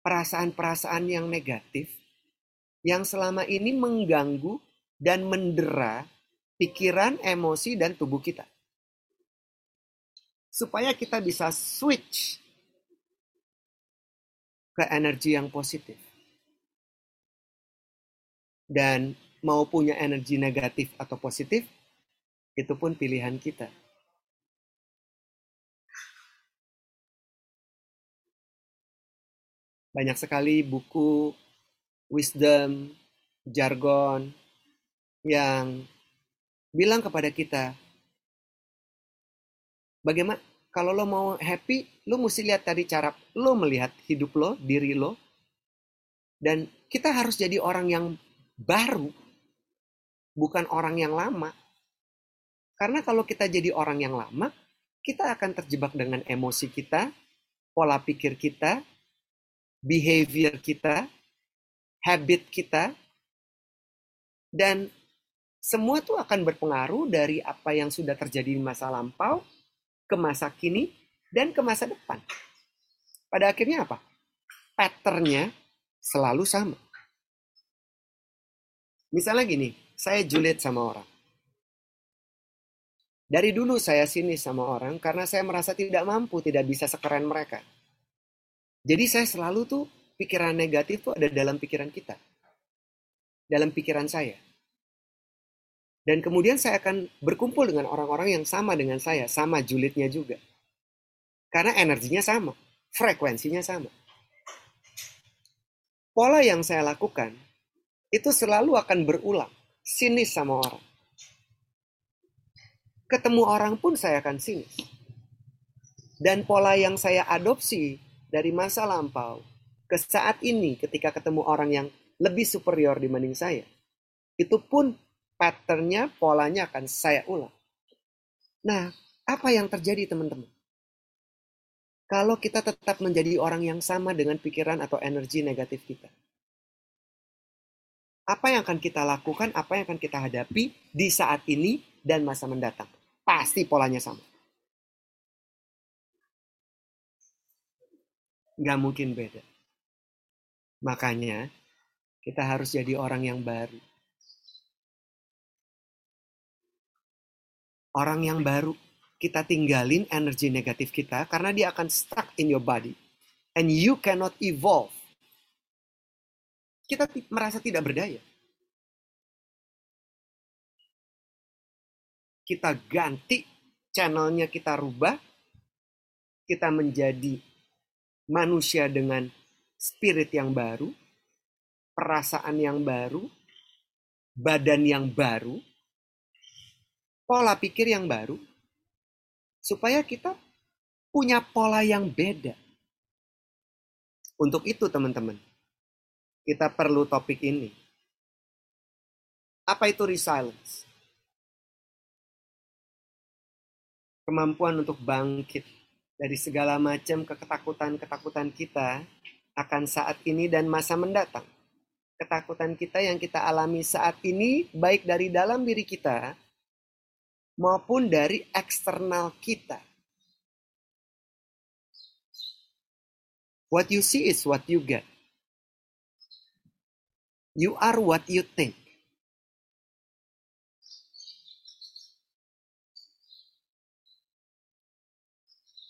Perasaan-perasaan yang negatif yang selama ini mengganggu dan mendera pikiran, emosi, dan tubuh kita. Supaya kita bisa switch ke energi yang positif. Dan mau punya energi negatif atau positif, itu pun pilihan kita. Banyak sekali buku wisdom, jargon yang bilang kepada kita, bagaimana kalau lo mau happy, lo mesti lihat tadi cara lo melihat hidup lo, diri lo, dan kita harus jadi orang yang baru, bukan orang yang lama. Karena kalau kita jadi orang yang lama, kita akan terjebak dengan emosi kita, pola pikir kita, behavior kita, habit kita, dan semua tuh akan berpengaruh dari apa yang sudah terjadi di masa lampau ke masa kini dan ke masa depan. Pada akhirnya apa? Patternnya selalu sama. Misalnya gini, saya julid sama orang. Dari dulu saya sini sama orang karena saya merasa tidak mampu, tidak bisa sekeren mereka. Jadi saya selalu tuh pikiran negatif tuh ada dalam pikiran kita. Dalam pikiran saya. Dan kemudian saya akan berkumpul dengan orang-orang yang sama dengan saya, sama julidnya juga. Karena energinya sama, frekuensinya sama. Pola yang saya lakukan itu selalu akan berulang, sinis sama orang. Ketemu orang pun saya akan sinis. Dan pola yang saya adopsi dari masa lampau ke saat ini ketika ketemu orang yang lebih superior dibanding saya, itu pun patternnya, polanya akan saya ulang. Nah, apa yang terjadi teman-teman? Kalau kita tetap menjadi orang yang sama dengan pikiran atau energi negatif kita. Apa yang akan kita lakukan, apa yang akan kita hadapi di saat ini dan masa mendatang. Pasti polanya sama. Nggak mungkin beda. Makanya, kita harus jadi orang yang baru orang yang baru. Kita tinggalin energi negatif kita karena dia akan stuck in your body. And you cannot evolve. Kita merasa tidak berdaya. Kita ganti channelnya, kita rubah. Kita menjadi manusia dengan spirit yang baru, perasaan yang baru, badan yang baru, pola pikir yang baru, supaya kita punya pola yang beda. Untuk itu, teman-teman, kita perlu topik ini. Apa itu resilience? Kemampuan untuk bangkit dari segala macam ketakutan-ketakutan kita akan saat ini dan masa mendatang. Ketakutan kita yang kita alami saat ini, baik dari dalam diri kita maupun dari eksternal kita. What you see is what you get. You are what you think.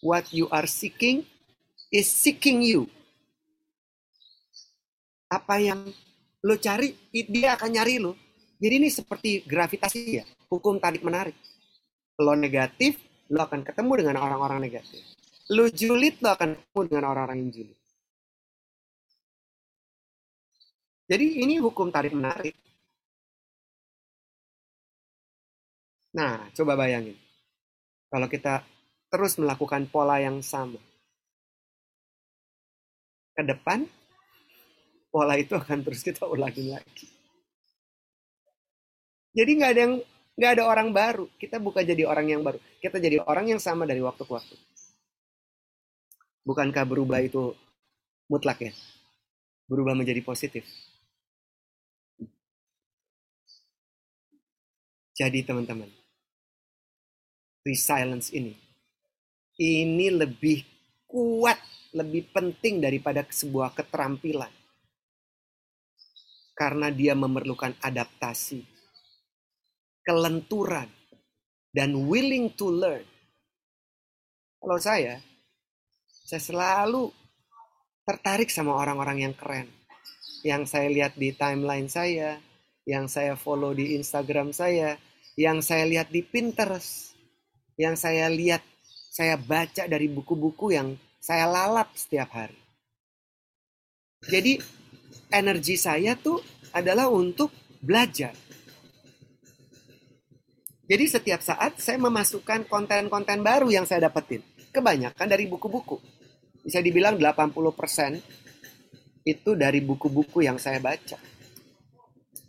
What you are seeking is seeking you. Apa yang lo cari, dia akan nyari lo. Jadi ini seperti gravitasi ya, hukum tarik menarik. Lo negatif, lo akan ketemu dengan orang-orang negatif. Lo julid, lo akan ketemu dengan orang-orang yang julid. Jadi ini hukum tarik menarik. Nah, coba bayangin. Kalau kita terus melakukan pola yang sama. Ke depan, pola itu akan terus kita ulangi lagi. Jadi nggak ada yang nggak ada orang baru. Kita bukan jadi orang yang baru. Kita jadi orang yang sama dari waktu ke waktu. Bukankah berubah itu mutlak ya? Berubah menjadi positif. Jadi teman-teman, resilience ini, ini lebih kuat, lebih penting daripada sebuah keterampilan. Karena dia memerlukan adaptasi, kelenturan, dan willing to learn. Kalau saya, saya selalu tertarik sama orang-orang yang keren. Yang saya lihat di timeline saya, yang saya follow di Instagram saya, yang saya lihat di Pinterest, yang saya lihat, saya baca dari buku-buku yang saya lalap setiap hari. Jadi energi saya tuh adalah untuk belajar. Jadi setiap saat saya memasukkan konten-konten baru yang saya dapetin. Kebanyakan dari buku-buku. Bisa dibilang 80% itu dari buku-buku yang saya baca.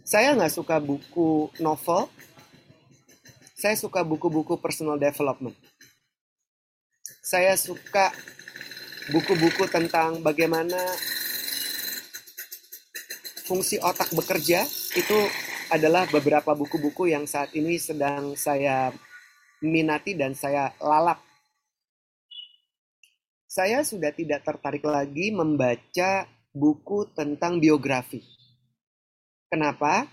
Saya nggak suka buku novel. Saya suka buku-buku personal development. Saya suka buku-buku tentang bagaimana fungsi otak bekerja. Itu adalah beberapa buku-buku yang saat ini sedang saya minati dan saya lalap. Saya sudah tidak tertarik lagi membaca buku tentang biografi. Kenapa?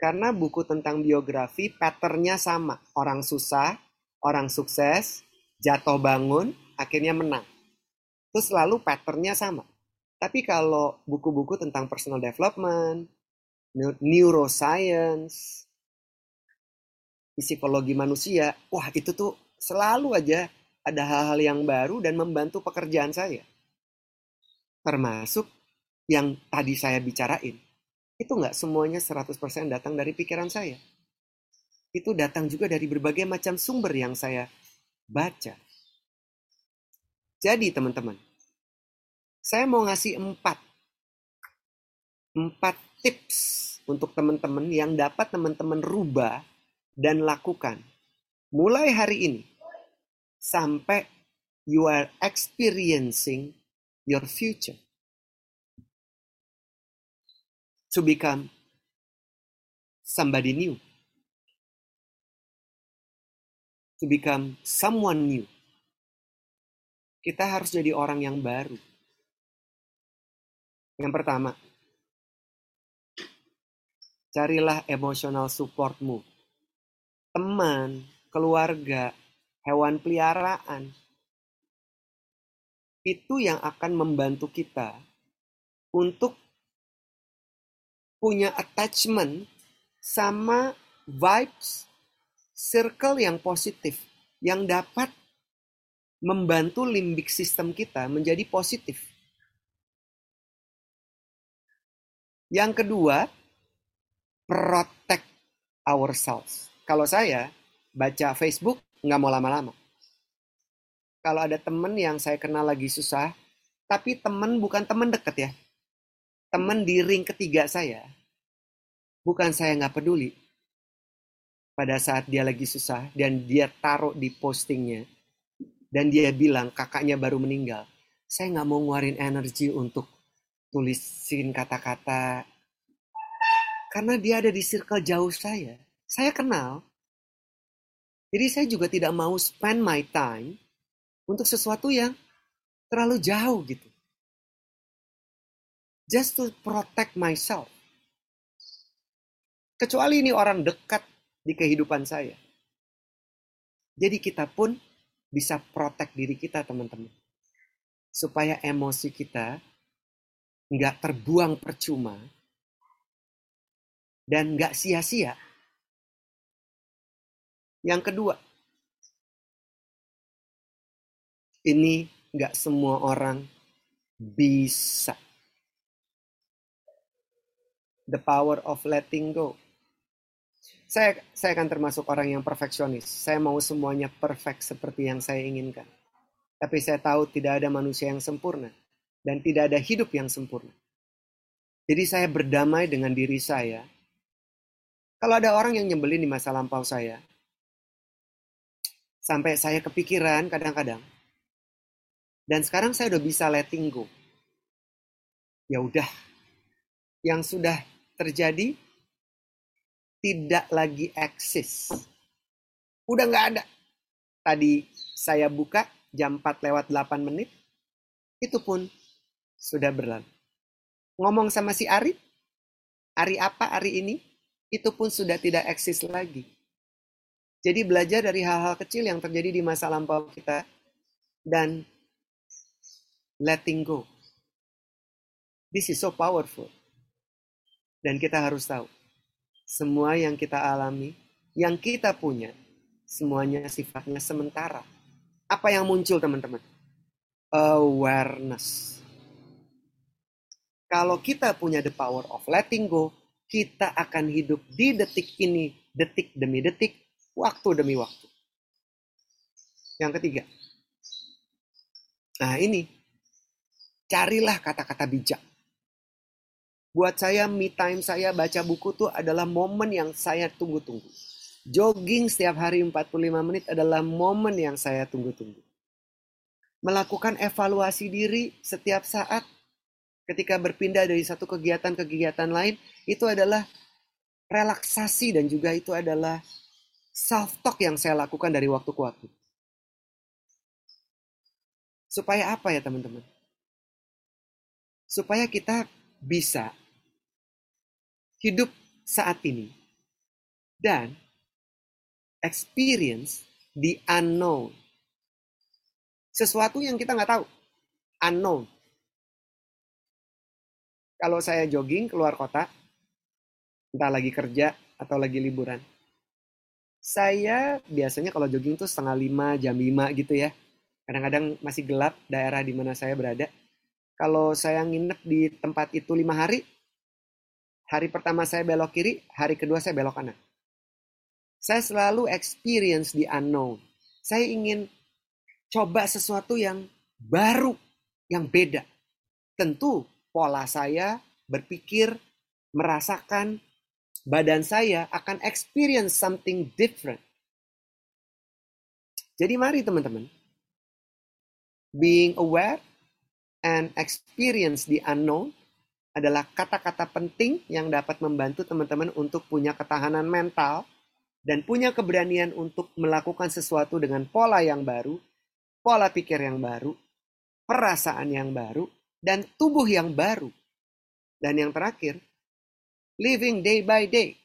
Karena buku tentang biografi patternnya sama. Orang susah, orang sukses, jatuh bangun, akhirnya menang. Itu selalu patternnya sama. Tapi kalau buku-buku tentang personal development, neuroscience, psikologi manusia, wah itu tuh selalu aja ada hal-hal yang baru dan membantu pekerjaan saya. Termasuk yang tadi saya bicarain itu nggak semuanya 100% datang dari pikiran saya. Itu datang juga dari berbagai macam sumber yang saya baca. Jadi teman-teman, saya mau ngasih empat, empat tips untuk teman-teman yang dapat teman-teman rubah dan lakukan mulai hari ini sampai you are experiencing your future. to become somebody new, to become someone new. Kita harus jadi orang yang baru. Yang pertama, carilah emotional supportmu. Teman, keluarga, hewan peliharaan. Itu yang akan membantu kita untuk punya attachment sama vibes circle yang positif yang dapat membantu limbik sistem kita menjadi positif. Yang kedua, protect ourselves. Kalau saya baca Facebook, nggak mau lama-lama. Kalau ada temen yang saya kenal lagi susah, tapi temen bukan temen deket ya. Temen di ring ketiga saya. Bukan saya nggak peduli. Pada saat dia lagi susah dan dia taruh di postingnya. Dan dia bilang kakaknya baru meninggal. Saya nggak mau ngeluarin energi untuk tulisin kata-kata. Karena dia ada di circle jauh saya. Saya kenal. Jadi saya juga tidak mau spend my time untuk sesuatu yang terlalu jauh gitu. Just to protect myself. Kecuali ini orang dekat di kehidupan saya. Jadi kita pun bisa protect diri kita teman-teman. Supaya emosi kita nggak terbuang percuma dan nggak sia-sia. Yang kedua, ini nggak semua orang bisa. The power of letting go. Saya saya akan termasuk orang yang perfeksionis. Saya mau semuanya perfect seperti yang saya inginkan. Tapi saya tahu tidak ada manusia yang sempurna dan tidak ada hidup yang sempurna. Jadi saya berdamai dengan diri saya. Kalau ada orang yang nyebelin di masa lampau saya, sampai saya kepikiran kadang-kadang. Dan sekarang saya udah bisa letting go. Ya udah, yang sudah terjadi tidak lagi eksis. Udah nggak ada. Tadi saya buka jam 4 lewat 8 menit, itu pun sudah berlalu. Ngomong sama si Ari, Ari apa Ari ini, itu pun sudah tidak eksis lagi. Jadi belajar dari hal-hal kecil yang terjadi di masa lampau kita dan letting go. This is so powerful. Dan kita harus tahu, semua yang kita alami, yang kita punya, semuanya sifatnya sementara. Apa yang muncul teman-teman? Awareness. Kalau kita punya the power of letting go, kita akan hidup di detik ini, detik demi detik, waktu demi waktu. Yang ketiga. Nah ini, carilah kata-kata bijak. Buat saya, me time saya baca buku tuh adalah momen yang saya tunggu-tunggu. Jogging setiap hari 45 menit adalah momen yang saya tunggu-tunggu. Melakukan evaluasi diri setiap saat ketika berpindah dari satu kegiatan ke kegiatan lain, itu adalah relaksasi dan juga itu adalah self-talk yang saya lakukan dari waktu ke waktu. Supaya apa ya teman-teman? Supaya kita bisa hidup saat ini dan experience the unknown. Sesuatu yang kita nggak tahu. Unknown. Kalau saya jogging keluar kota, entah lagi kerja atau lagi liburan, saya biasanya kalau jogging tuh setengah lima, jam lima gitu ya. Kadang-kadang masih gelap daerah di mana saya berada. Kalau saya nginep di tempat itu lima hari, hari pertama saya belok kiri, hari kedua saya belok kanan. Saya selalu experience the unknown. Saya ingin coba sesuatu yang baru, yang beda. Tentu pola saya berpikir, merasakan, badan saya akan experience something different. Jadi mari teman-teman, being aware and experience the unknown adalah kata-kata penting yang dapat membantu teman-teman untuk punya ketahanan mental dan punya keberanian untuk melakukan sesuatu dengan pola yang baru, pola pikir yang baru, perasaan yang baru, dan tubuh yang baru. Dan yang terakhir, living day by day.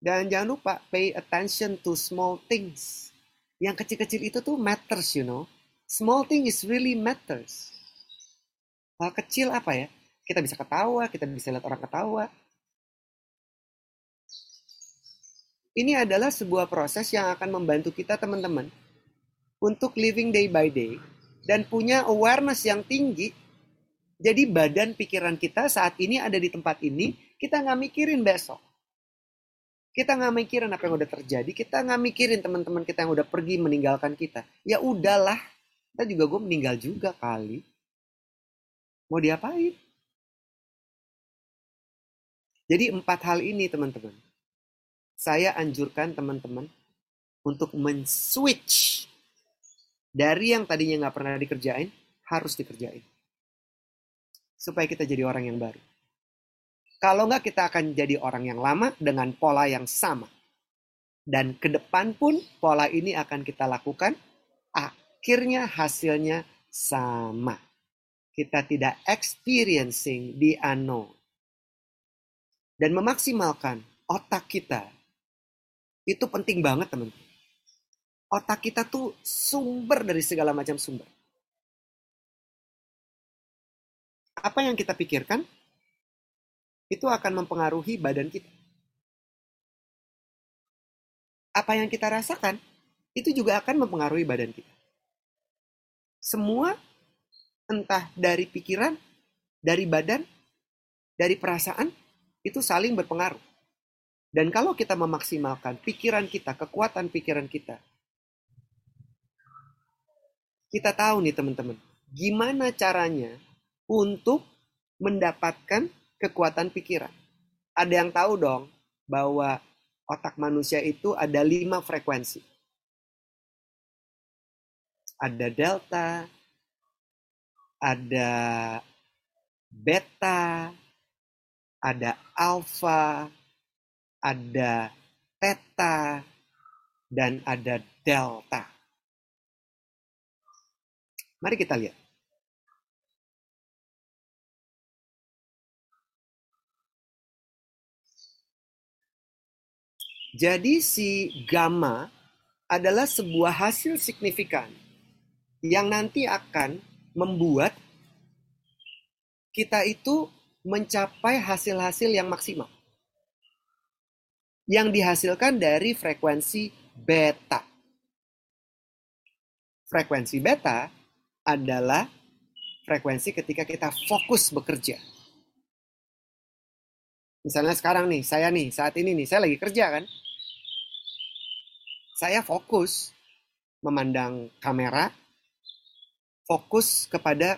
Dan jangan lupa pay attention to small things. Yang kecil-kecil itu tuh matters, you know. Small thing is really matters. Hal kecil apa ya? Kita bisa ketawa, kita bisa lihat orang ketawa. Ini adalah sebuah proses yang akan membantu kita teman-teman untuk living day by day dan punya awareness yang tinggi. Jadi badan pikiran kita saat ini ada di tempat ini, kita nggak mikirin besok. Kita nggak mikirin apa yang udah terjadi, kita nggak mikirin teman-teman kita yang udah pergi meninggalkan kita. Ya udahlah, kita juga gue meninggal juga kali. Mau diapain? Jadi empat hal ini teman-teman. Saya anjurkan teman-teman untuk men-switch dari yang tadinya nggak pernah dikerjain, harus dikerjain. Supaya kita jadi orang yang baru. Kalau nggak kita akan jadi orang yang lama dengan pola yang sama. Dan ke depan pun pola ini akan kita lakukan, akhirnya hasilnya sama. Kita tidak experiencing the unknown dan memaksimalkan otak kita itu penting banget teman otak kita tuh sumber dari segala macam sumber. Apa yang kita pikirkan itu akan mempengaruhi badan kita. Apa yang kita rasakan itu juga akan mempengaruhi badan kita. Semua entah dari pikiran dari badan dari perasaan itu saling berpengaruh. Dan kalau kita memaksimalkan pikiran kita, kekuatan pikiran kita, kita tahu nih teman-teman, gimana caranya untuk mendapatkan kekuatan pikiran. Ada yang tahu dong bahwa otak manusia itu ada lima frekuensi. Ada delta, ada beta, ada alfa, ada theta, dan ada delta. Mari kita lihat. Jadi si gamma adalah sebuah hasil signifikan yang nanti akan membuat kita itu mencapai hasil-hasil yang maksimal. Yang dihasilkan dari frekuensi beta. Frekuensi beta adalah frekuensi ketika kita fokus bekerja. Misalnya sekarang nih, saya nih, saat ini nih, saya lagi kerja kan. Saya fokus memandang kamera, fokus kepada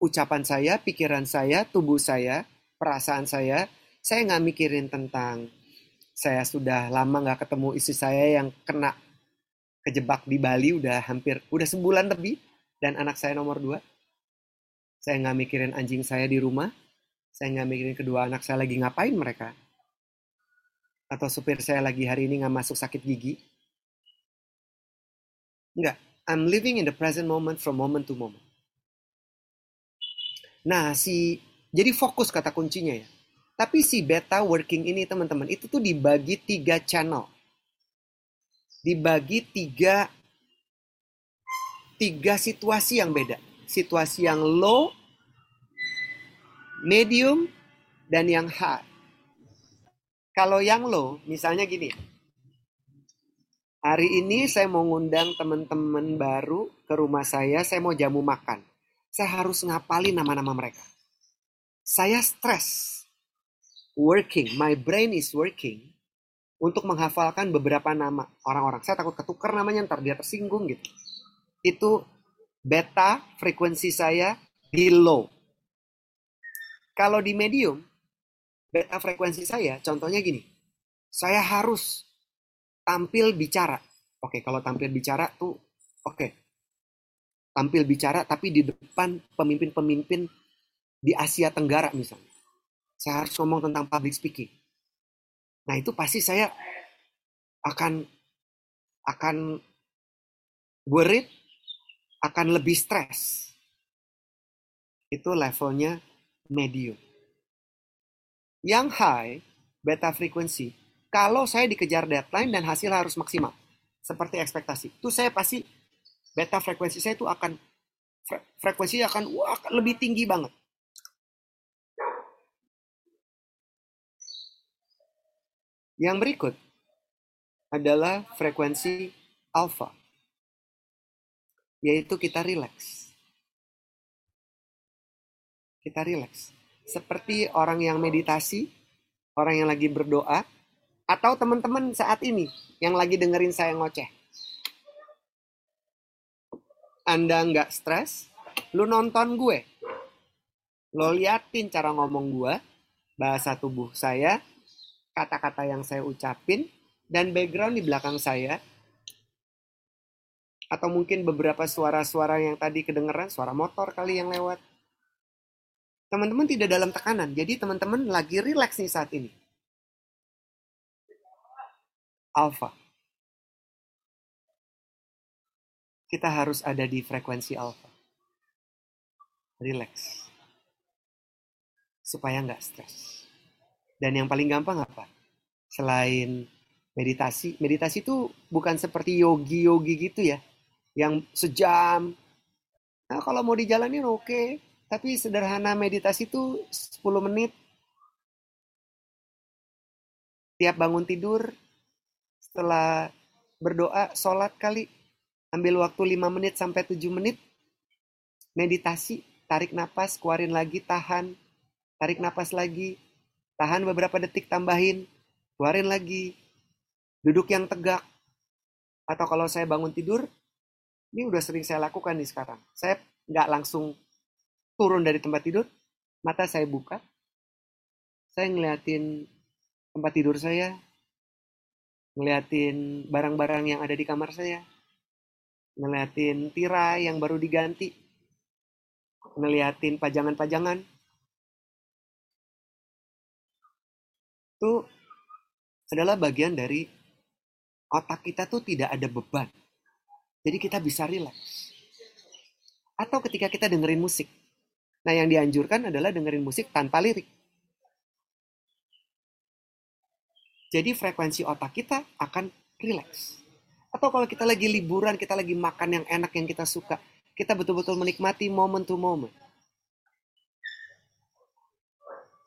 ucapan saya, pikiran saya, tubuh saya, perasaan saya, saya nggak mikirin tentang saya sudah lama nggak ketemu istri saya yang kena kejebak di Bali udah hampir udah sebulan lebih dan anak saya nomor dua. Saya nggak mikirin anjing saya di rumah, saya nggak mikirin kedua anak saya lagi ngapain mereka. Atau supir saya lagi hari ini nggak masuk sakit gigi. Enggak, I'm living in the present moment from moment to moment. Nah, si jadi fokus kata kuncinya ya. Tapi si beta working ini teman-teman itu tuh dibagi tiga channel. Dibagi tiga tiga situasi yang beda. Situasi yang low, medium, dan yang high. Kalau yang low, misalnya gini. Hari ini saya mau ngundang teman-teman baru ke rumah saya, saya mau jamu makan saya harus ngapalin nama-nama mereka. Saya stres. Working, my brain is working untuk menghafalkan beberapa nama orang-orang. Saya takut ketukar namanya ntar dia tersinggung gitu. Itu beta frekuensi saya di low. Kalau di medium, beta frekuensi saya contohnya gini. Saya harus tampil bicara. Oke, kalau tampil bicara tuh oke tampil bicara tapi di depan pemimpin-pemimpin di Asia Tenggara misalnya. Saya harus ngomong tentang public speaking. Nah, itu pasti saya akan akan worried, akan lebih stres. Itu levelnya medium. Yang high, beta frequency, kalau saya dikejar deadline dan hasil harus maksimal. Seperti ekspektasi. Itu saya pasti beta frekuensi saya itu akan fre, frekuensinya akan wah lebih tinggi banget. Yang berikut, adalah frekuensi alpha, yaitu kita rileks. Kita rileks. Seperti orang yang meditasi, orang yang lagi berdoa, atau teman-teman saat ini yang lagi dengerin saya ngoceh. Anda nggak stres, lu nonton gue. Lo liatin cara ngomong gue, bahasa tubuh saya, kata-kata yang saya ucapin, dan background di belakang saya, atau mungkin beberapa suara-suara yang tadi kedengeran, suara motor kali yang lewat. Teman-teman tidak dalam tekanan, jadi teman-teman lagi rileks nih saat ini. Alpha. Kita harus ada di frekuensi alpha. Relax. Supaya nggak stres. Dan yang paling gampang apa? Selain meditasi, meditasi itu bukan seperti yogi-yogi gitu ya, yang sejam. Nah, kalau mau dijalanin oke, tapi sederhana meditasi itu 10 menit. Tiap bangun tidur, setelah berdoa, sholat kali, ambil waktu 5 menit sampai 7 menit, meditasi, tarik napas, keluarin lagi, tahan, tarik napas lagi, tahan beberapa detik, tambahin, keluarin lagi, duduk yang tegak, atau kalau saya bangun tidur, ini udah sering saya lakukan nih sekarang. Saya nggak langsung turun dari tempat tidur, mata saya buka, saya ngeliatin tempat tidur saya, ngeliatin barang-barang yang ada di kamar saya, ngeliatin tirai yang baru diganti, ngeliatin pajangan-pajangan. Itu adalah bagian dari otak kita tuh tidak ada beban. Jadi kita bisa rileks. Atau ketika kita dengerin musik. Nah yang dianjurkan adalah dengerin musik tanpa lirik. Jadi frekuensi otak kita akan rileks. Atau kalau kita lagi liburan, kita lagi makan yang enak yang kita suka, kita betul-betul menikmati moment to moment.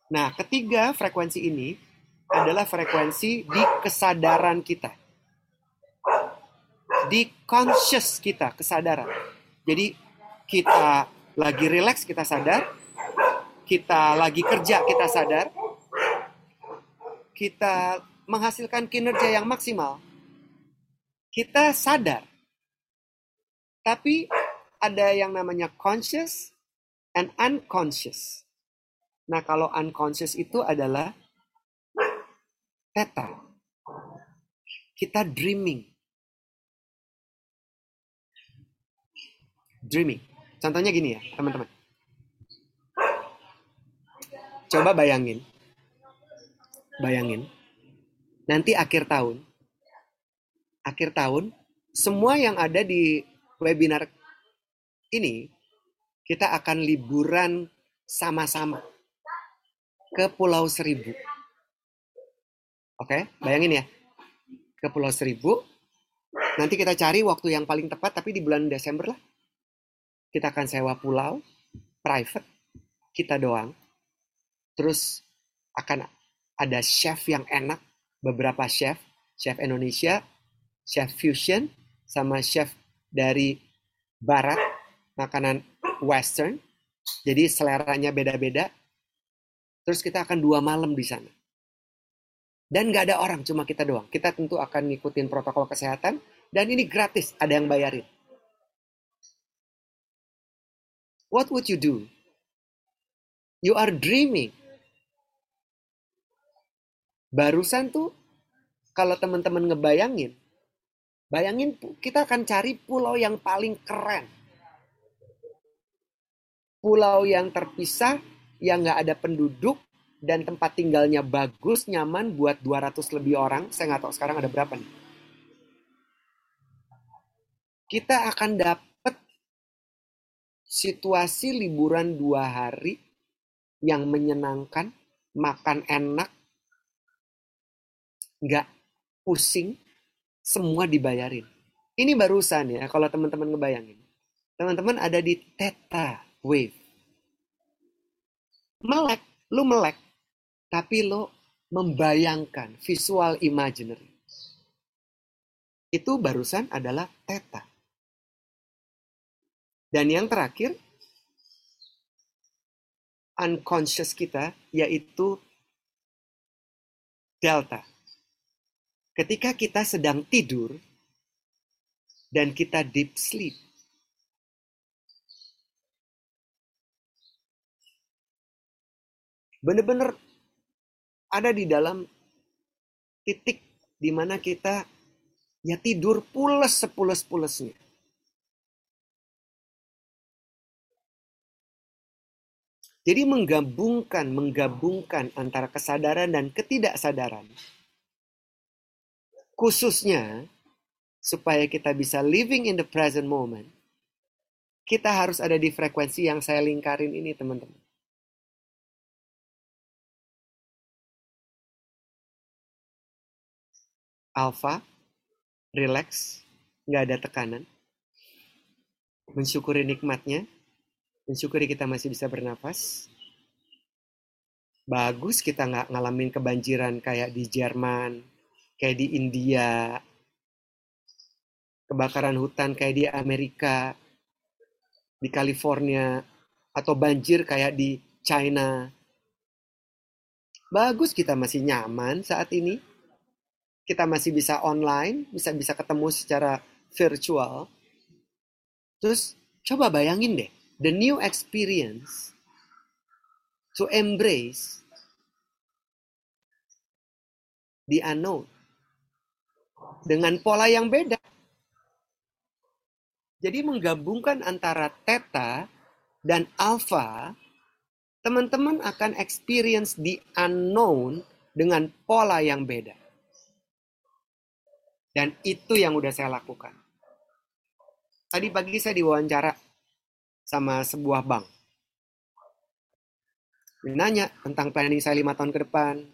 Nah, ketiga frekuensi ini adalah frekuensi di kesadaran kita. Di conscious kita, kesadaran. Jadi kita lagi relax, kita sadar. Kita lagi kerja, kita sadar. Kita menghasilkan kinerja yang maksimal, kita sadar. Tapi ada yang namanya conscious and unconscious. Nah, kalau unconscious itu adalah theta. Kita dreaming. Dreaming. Contohnya gini ya, teman-teman. Coba bayangin. Bayangin nanti akhir tahun, akhir tahun, semua yang ada di webinar ini, kita akan liburan sama-sama ke Pulau Seribu. Oke, bayangin ya, ke Pulau Seribu. Nanti kita cari waktu yang paling tepat, tapi di bulan Desember lah. Kita akan sewa pulau, private, kita doang. Terus akan ada chef yang enak, beberapa chef, chef Indonesia, chef fusion, sama chef dari barat, makanan western. Jadi seleranya beda-beda. Terus kita akan dua malam di sana. Dan nggak ada orang, cuma kita doang. Kita tentu akan ngikutin protokol kesehatan. Dan ini gratis, ada yang bayarin. What would you do? You are dreaming. Barusan tuh kalau teman-teman ngebayangin, bayangin kita akan cari pulau yang paling keren. Pulau yang terpisah, yang nggak ada penduduk, dan tempat tinggalnya bagus, nyaman buat 200 lebih orang. Saya nggak tahu sekarang ada berapa nih. Kita akan dapat situasi liburan dua hari yang menyenangkan, makan enak, nggak pusing, semua dibayarin. Ini barusan ya, kalau teman-teman ngebayangin. Teman-teman ada di theta wave. Melek, lu melek, tapi lo membayangkan visual imaginary. Itu barusan adalah theta. Dan yang terakhir, unconscious kita, yaitu delta. Ketika kita sedang tidur dan kita deep sleep, benar-benar ada di dalam titik di mana kita ya tidur pules sepules-pulesnya. Jadi menggabungkan, menggabungkan antara kesadaran dan ketidaksadaran. Khususnya supaya kita bisa living in the present moment. Kita harus ada di frekuensi yang saya lingkarin ini teman-teman. Alpha, relax, nggak ada tekanan. Mensyukuri nikmatnya, mensyukuri kita masih bisa bernapas. Bagus kita nggak ngalamin kebanjiran kayak di Jerman, kayak di India, kebakaran hutan kayak di Amerika, di California, atau banjir kayak di China. Bagus kita masih nyaman saat ini. Kita masih bisa online, bisa bisa ketemu secara virtual. Terus coba bayangin deh, the new experience to embrace the unknown dengan pola yang beda. Jadi menggabungkan antara theta dan alpha, teman-teman akan experience the unknown dengan pola yang beda. Dan itu yang udah saya lakukan. Tadi pagi saya diwawancara sama sebuah bank. Dia nanya tentang planning saya lima tahun ke depan.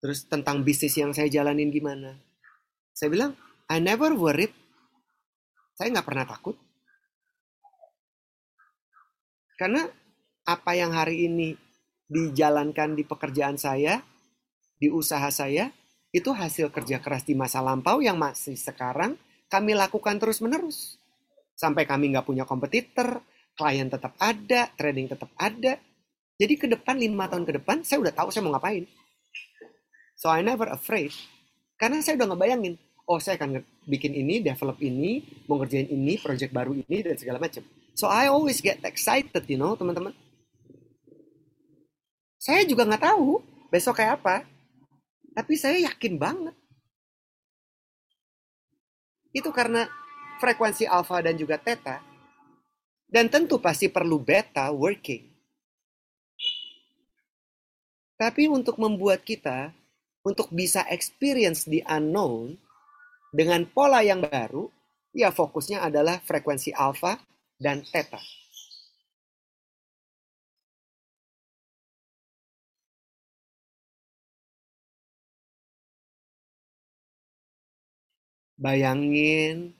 Terus tentang bisnis yang saya jalanin gimana. Saya bilang, I never worried. Saya nggak pernah takut. Karena apa yang hari ini dijalankan di pekerjaan saya, di usaha saya, itu hasil kerja keras di masa lampau yang masih sekarang kami lakukan terus-menerus. Sampai kami nggak punya kompetitor, klien tetap ada, trading tetap ada. Jadi ke depan, lima tahun ke depan, saya udah tahu saya mau ngapain. So I never afraid. Karena saya udah ngebayangin, oh saya akan bikin ini, develop ini, mau ngerjain ini, project baru ini, dan segala macam. So I always get excited, you know, teman-teman. Saya juga nggak tahu besok kayak apa. Tapi saya yakin banget. Itu karena frekuensi alfa dan juga theta. Dan tentu pasti perlu beta working. Tapi untuk membuat kita untuk bisa experience the unknown dengan pola yang baru, ya fokusnya adalah frekuensi alfa dan theta. Bayangin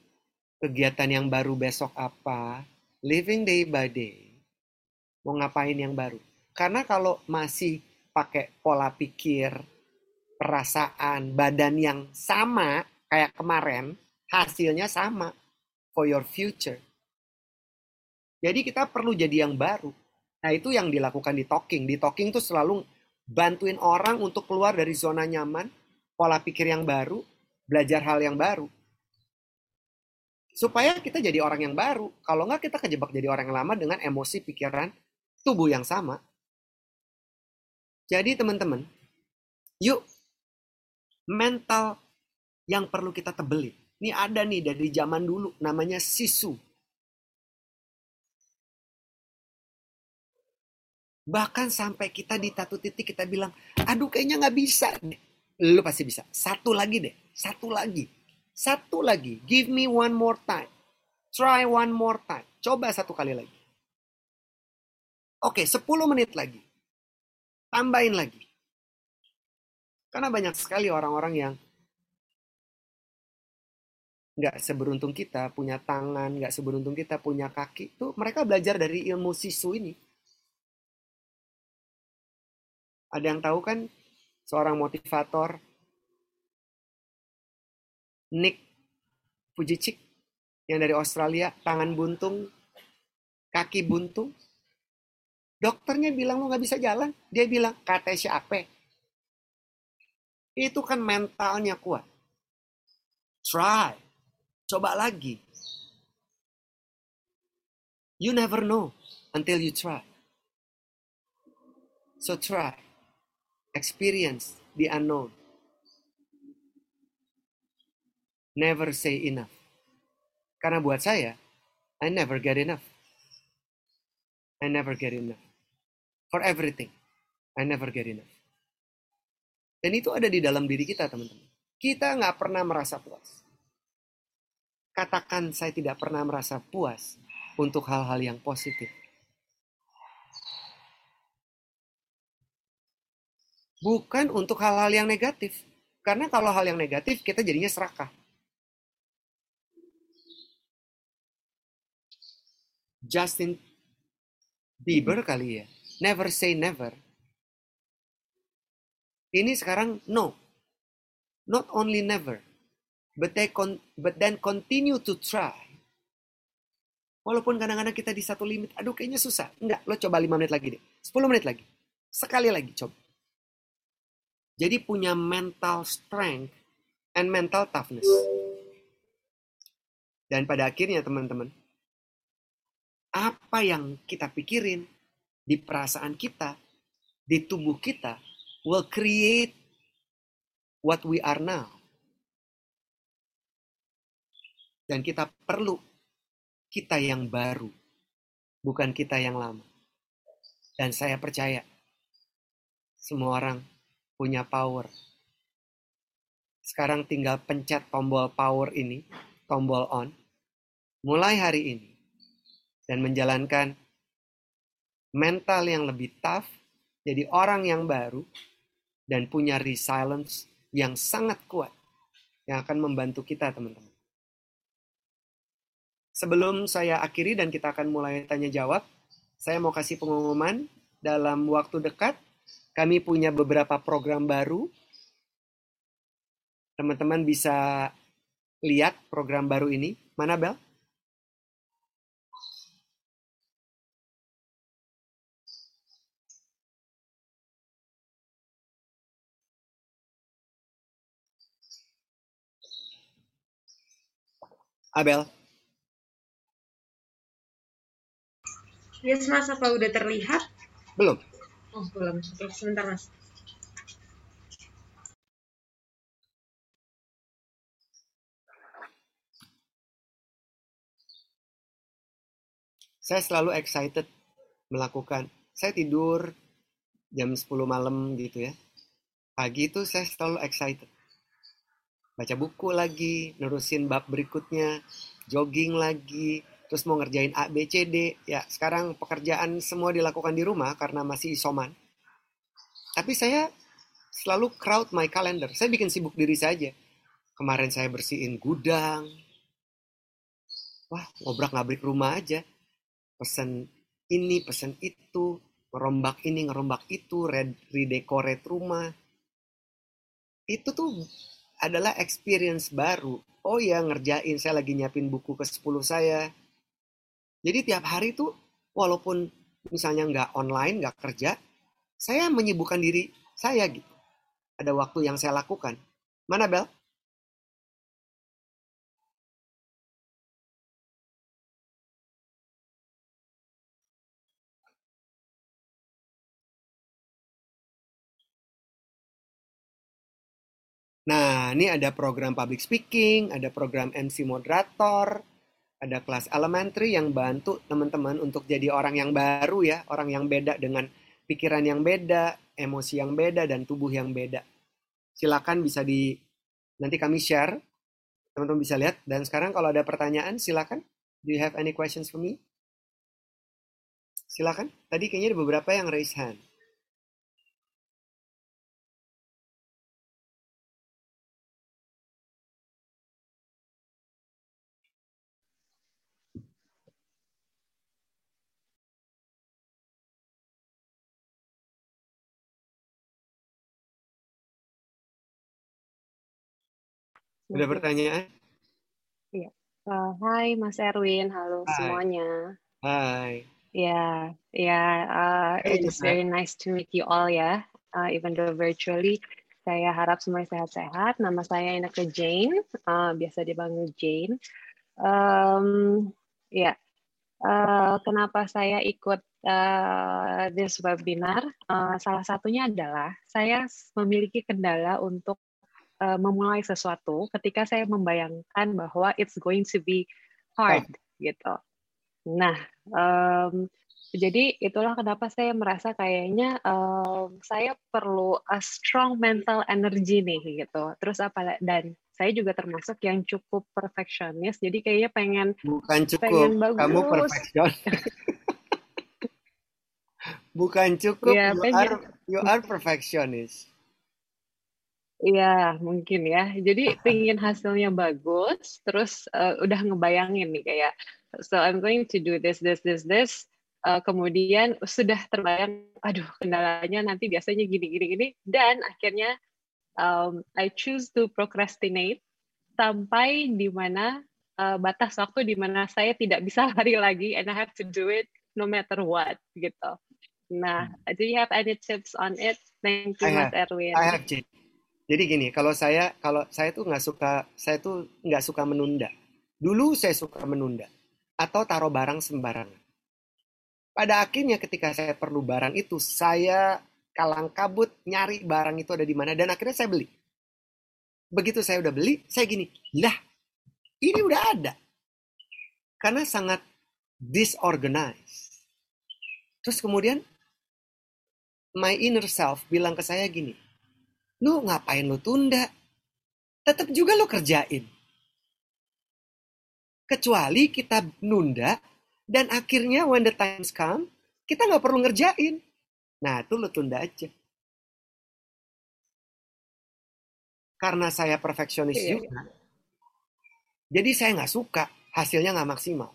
kegiatan yang baru besok apa, living day by day. Mau ngapain yang baru? Karena kalau masih pakai pola pikir, perasaan, badan yang sama kayak kemarin, hasilnya sama for your future. Jadi kita perlu jadi yang baru. Nah itu yang dilakukan di talking. Di talking tuh selalu bantuin orang untuk keluar dari zona nyaman, pola pikir yang baru, belajar hal yang baru. Supaya kita jadi orang yang baru. Kalau nggak kita kejebak jadi orang yang lama dengan emosi, pikiran, tubuh yang sama. Jadi teman-teman, yuk mental yang perlu kita tebelin. Ini ada nih dari zaman dulu, namanya sisu. Bahkan sampai kita di satu titik kita bilang, aduh kayaknya nggak bisa. Lu pasti bisa. Satu lagi deh, satu lagi. Satu lagi, give me one more time. Try one more time. Coba satu kali lagi. Oke, 10 menit lagi. Tambahin lagi. Karena banyak sekali orang-orang yang nggak seberuntung kita punya tangan, nggak seberuntung kita punya kaki. Tuh mereka belajar dari ilmu sisu ini. Ada yang tahu kan seorang motivator Nick Fujicik yang dari Australia, tangan buntung, kaki buntung. Dokternya bilang lo nggak bisa jalan. Dia bilang, kata siapa? Itu kan mentalnya kuat. Try. Coba lagi. You never know until you try. So try. Experience the unknown. Never say enough. Karena buat saya, I never get enough. I never get enough. For everything, I never get enough. Dan itu ada di dalam diri kita, teman-teman. Kita nggak pernah merasa puas. Katakan saya tidak pernah merasa puas untuk hal-hal yang positif. Bukan untuk hal-hal yang negatif. Karena kalau hal yang negatif, kita jadinya serakah. Justin Bieber kali ya. Never say never. Ini sekarang no. Not only never, but they con but then continue to try. Walaupun kadang-kadang kita di satu limit, aduh kayaknya susah. Enggak, lo coba 5 menit lagi deh. 10 menit lagi. Sekali lagi coba. Jadi punya mental strength and mental toughness. Dan pada akhirnya teman-teman, apa yang kita pikirin di perasaan kita, di tubuh kita, will create what we are now. Dan kita perlu kita yang baru, bukan kita yang lama. Dan saya percaya, semua orang punya power. Sekarang tinggal pencet tombol power ini, tombol on, mulai hari ini dan menjalankan mental yang lebih tough, jadi orang yang baru, dan punya resilience yang sangat kuat yang akan membantu kita, teman-teman. Sebelum saya akhiri dan kita akan mulai tanya jawab, saya mau kasih pengumuman dalam waktu dekat. Kami punya beberapa program baru. Teman-teman bisa lihat program baru ini. Mana Bel? Abel. Yes, Mas, apa udah terlihat? Belum. Oh, belum. Oke, sebentar, Mas. Saya selalu excited melakukan. Saya tidur jam 10 malam gitu ya. Pagi itu saya selalu excited. Baca buku lagi, nerusin bab berikutnya, jogging lagi, terus mau ngerjain A, B, C, D. Ya, sekarang pekerjaan semua dilakukan di rumah karena masih isoman. Tapi saya selalu crowd my calendar. Saya bikin sibuk diri saja. Kemarin saya bersihin gudang. Wah, ngobrak-ngabrik rumah aja. Pesen ini, pesen itu, ngerombak ini, ngerombak itu, red, redecorate rumah. Itu tuh adalah experience baru. Oh ya, ngerjain, saya lagi nyiapin buku ke-10 saya. Jadi tiap hari tuh, walaupun misalnya nggak online, nggak kerja, saya menyibukkan diri saya gitu. Ada waktu yang saya lakukan. Mana Bel? Ini ada program public speaking, ada program MC moderator, ada kelas elementary yang bantu teman-teman untuk jadi orang yang baru ya, orang yang beda dengan pikiran yang beda, emosi yang beda, dan tubuh yang beda. Silakan bisa di nanti kami share, teman-teman bisa lihat. Dan sekarang kalau ada pertanyaan, silakan. Do you have any questions for me? Silakan. Tadi kayaknya ada beberapa yang raise hand. Ada pertanyaan? Iya. Uh, hai Mas Erwin, halo Hai. semuanya. Hai. Ya, ya, uh, it is very nice to meet you all ya, uh, even though virtually. Saya harap semuanya sehat-sehat. Nama saya Ineke Jane, uh, biasa dipanggil Jane. Um, ya, uh, kenapa saya ikut uh, this webinar? Uh, salah satunya adalah saya memiliki kendala untuk uh, memulai sesuatu ketika saya membayangkan bahwa it's going to be hard gitu. Nah, em, jadi itulah kenapa saya merasa kayaknya em, saya perlu a strong mental energy nih gitu. Terus apa dan saya juga termasuk yang cukup perfectionist. Jadi kayaknya pengen Bukan cukup, pengen kamu bagus. perfection. Bukan cukup, Iya, you pengen. are you are perfectionist. Iya, mungkin ya. Jadi pengen hasilnya bagus, terus eh, udah ngebayangin nih kayak, so I'm going to do this, this, this, this. Eh, kemudian sudah terbayang, aduh kendalanya nanti biasanya gini, gini, gini. Dan akhirnya um, I choose to procrastinate sampai di mana eh, batas waktu di mana saya tidak bisa lari lagi and I have to do it no matter what gitu. Nah, do you have any tips on it? Thank you, Mas have, Erwin. I have Jane. Jadi gini, kalau saya kalau saya tuh nggak suka, saya tuh nggak suka menunda. Dulu saya suka menunda atau taruh barang sembarangan. Pada akhirnya ketika saya perlu barang itu, saya kalang kabut nyari barang itu ada di mana dan akhirnya saya beli. Begitu saya udah beli, saya gini, lah ini udah ada. Karena sangat disorganized. Terus kemudian my inner self bilang ke saya gini, lu ngapain lu tunda? Tetap juga lu kerjain. Kecuali kita nunda dan akhirnya when the times come, kita nggak perlu ngerjain. Nah, itu lu tunda aja. Karena saya perfeksionis Iya, juga, jadi saya nggak suka hasilnya nggak maksimal.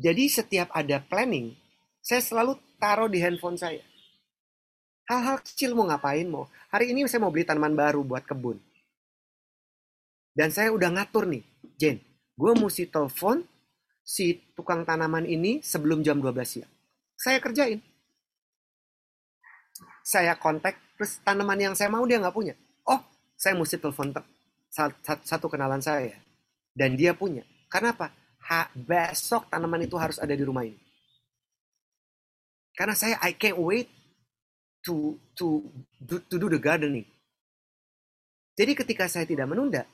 Jadi setiap ada planning, saya selalu taruh di handphone saya. Hal-hal kecil mau ngapain mau. Hari ini saya mau beli tanaman baru buat kebun. Dan saya udah ngatur nih, Jen, gue mesti telepon si tukang tanaman ini sebelum jam 12 siang. Saya kerjain. Saya kontak, terus tanaman yang saya mau dia nggak punya. Oh, saya mesti telepon te- sa- sa- satu kenalan saya. Dan dia punya. Karena apa? Ha, besok tanaman itu harus ada di rumah ini. Karena saya I can't wait to to do, to do the gardening. Jadi ketika saya tidak menunda,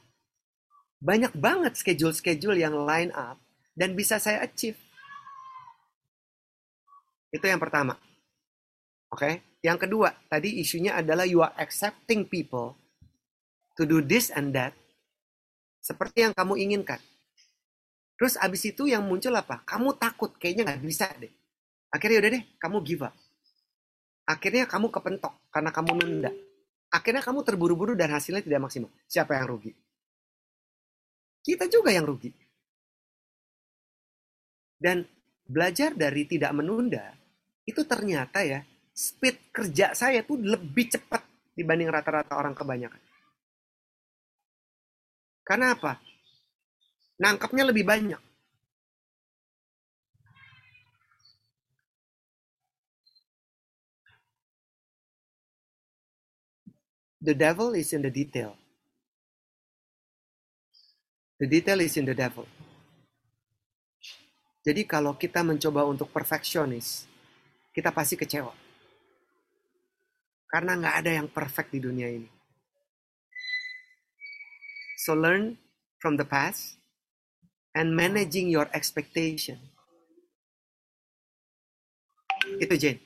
banyak banget schedule-schedule yang line up dan bisa saya achieve. Itu yang pertama. Oke, yang kedua, tadi isunya adalah you are accepting people to do this and that seperti yang kamu inginkan. Terus abis itu yang muncul apa? Kamu takut, kayaknya nggak bisa deh. Akhirnya udah deh, kamu give up. Akhirnya kamu kepentok karena kamu nunda. Akhirnya kamu terburu-buru dan hasilnya tidak maksimal. Siapa yang rugi? Kita juga yang rugi. Dan belajar dari tidak menunda, itu ternyata ya, speed kerja saya tuh lebih cepat dibanding rata-rata orang kebanyakan. Karena apa? Nangkapnya lebih banyak. The devil is in the detail. The detail is in the devil. Jadi kalau kita mencoba untuk perfeksionis, kita pasti kecewa. Karena nggak ada yang perfect di dunia ini. So learn from the past and managing your expectation. Itu Jane.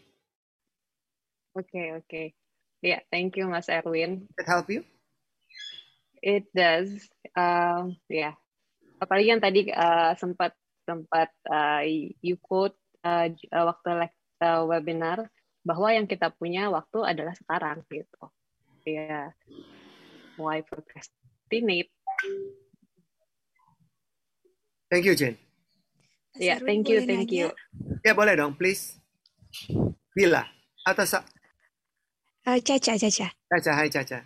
Oke, oke. Ya, thank you Mas Erwin. That help you? It does. Um, ya. Apalagi yang tadi uh, sempat sempat uh, you quote uh, uh, waktu uh, webinar bahwa yang kita punya waktu adalah sekarang gitu. Ya. Why procrastinate? Thank you Jane. Ya, thank you, thank you. Ya boleh dong, please. Bila atau Eh, Caca, Caca. Caca, hai Caca.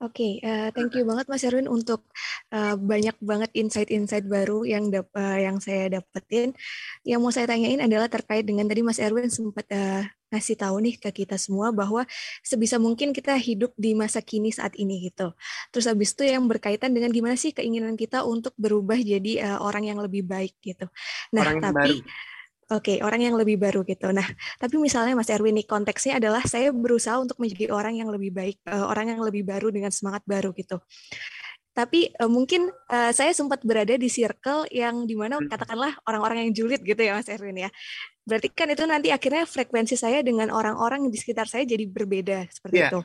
Oke, eh, thank you banget Mas Erwin untuk eh, banyak banget insight-insight baru yang dap- eh, yang saya dapetin. Yang mau saya tanyain adalah terkait dengan tadi Mas Erwin sempat eh, ngasih tahu nih ke kita semua bahwa sebisa mungkin kita hidup di masa kini saat ini gitu. Terus habis itu yang berkaitan dengan gimana sih keinginan kita untuk berubah jadi eh, orang yang lebih baik gitu. Nah, Orang tapi baru. Oke, orang yang lebih baru gitu. Nah, tapi misalnya Mas Erwin nih konteksnya adalah saya berusaha untuk menjadi orang yang lebih baik, eh, orang yang lebih baru dengan semangat baru gitu. Tapi eh, mungkin eh, saya sempat berada di circle yang di mana katakanlah orang-orang yang julid gitu ya Mas Erwin ya. Berarti kan itu nanti akhirnya frekuensi saya dengan orang-orang di sekitar saya jadi berbeda seperti Iya. itu.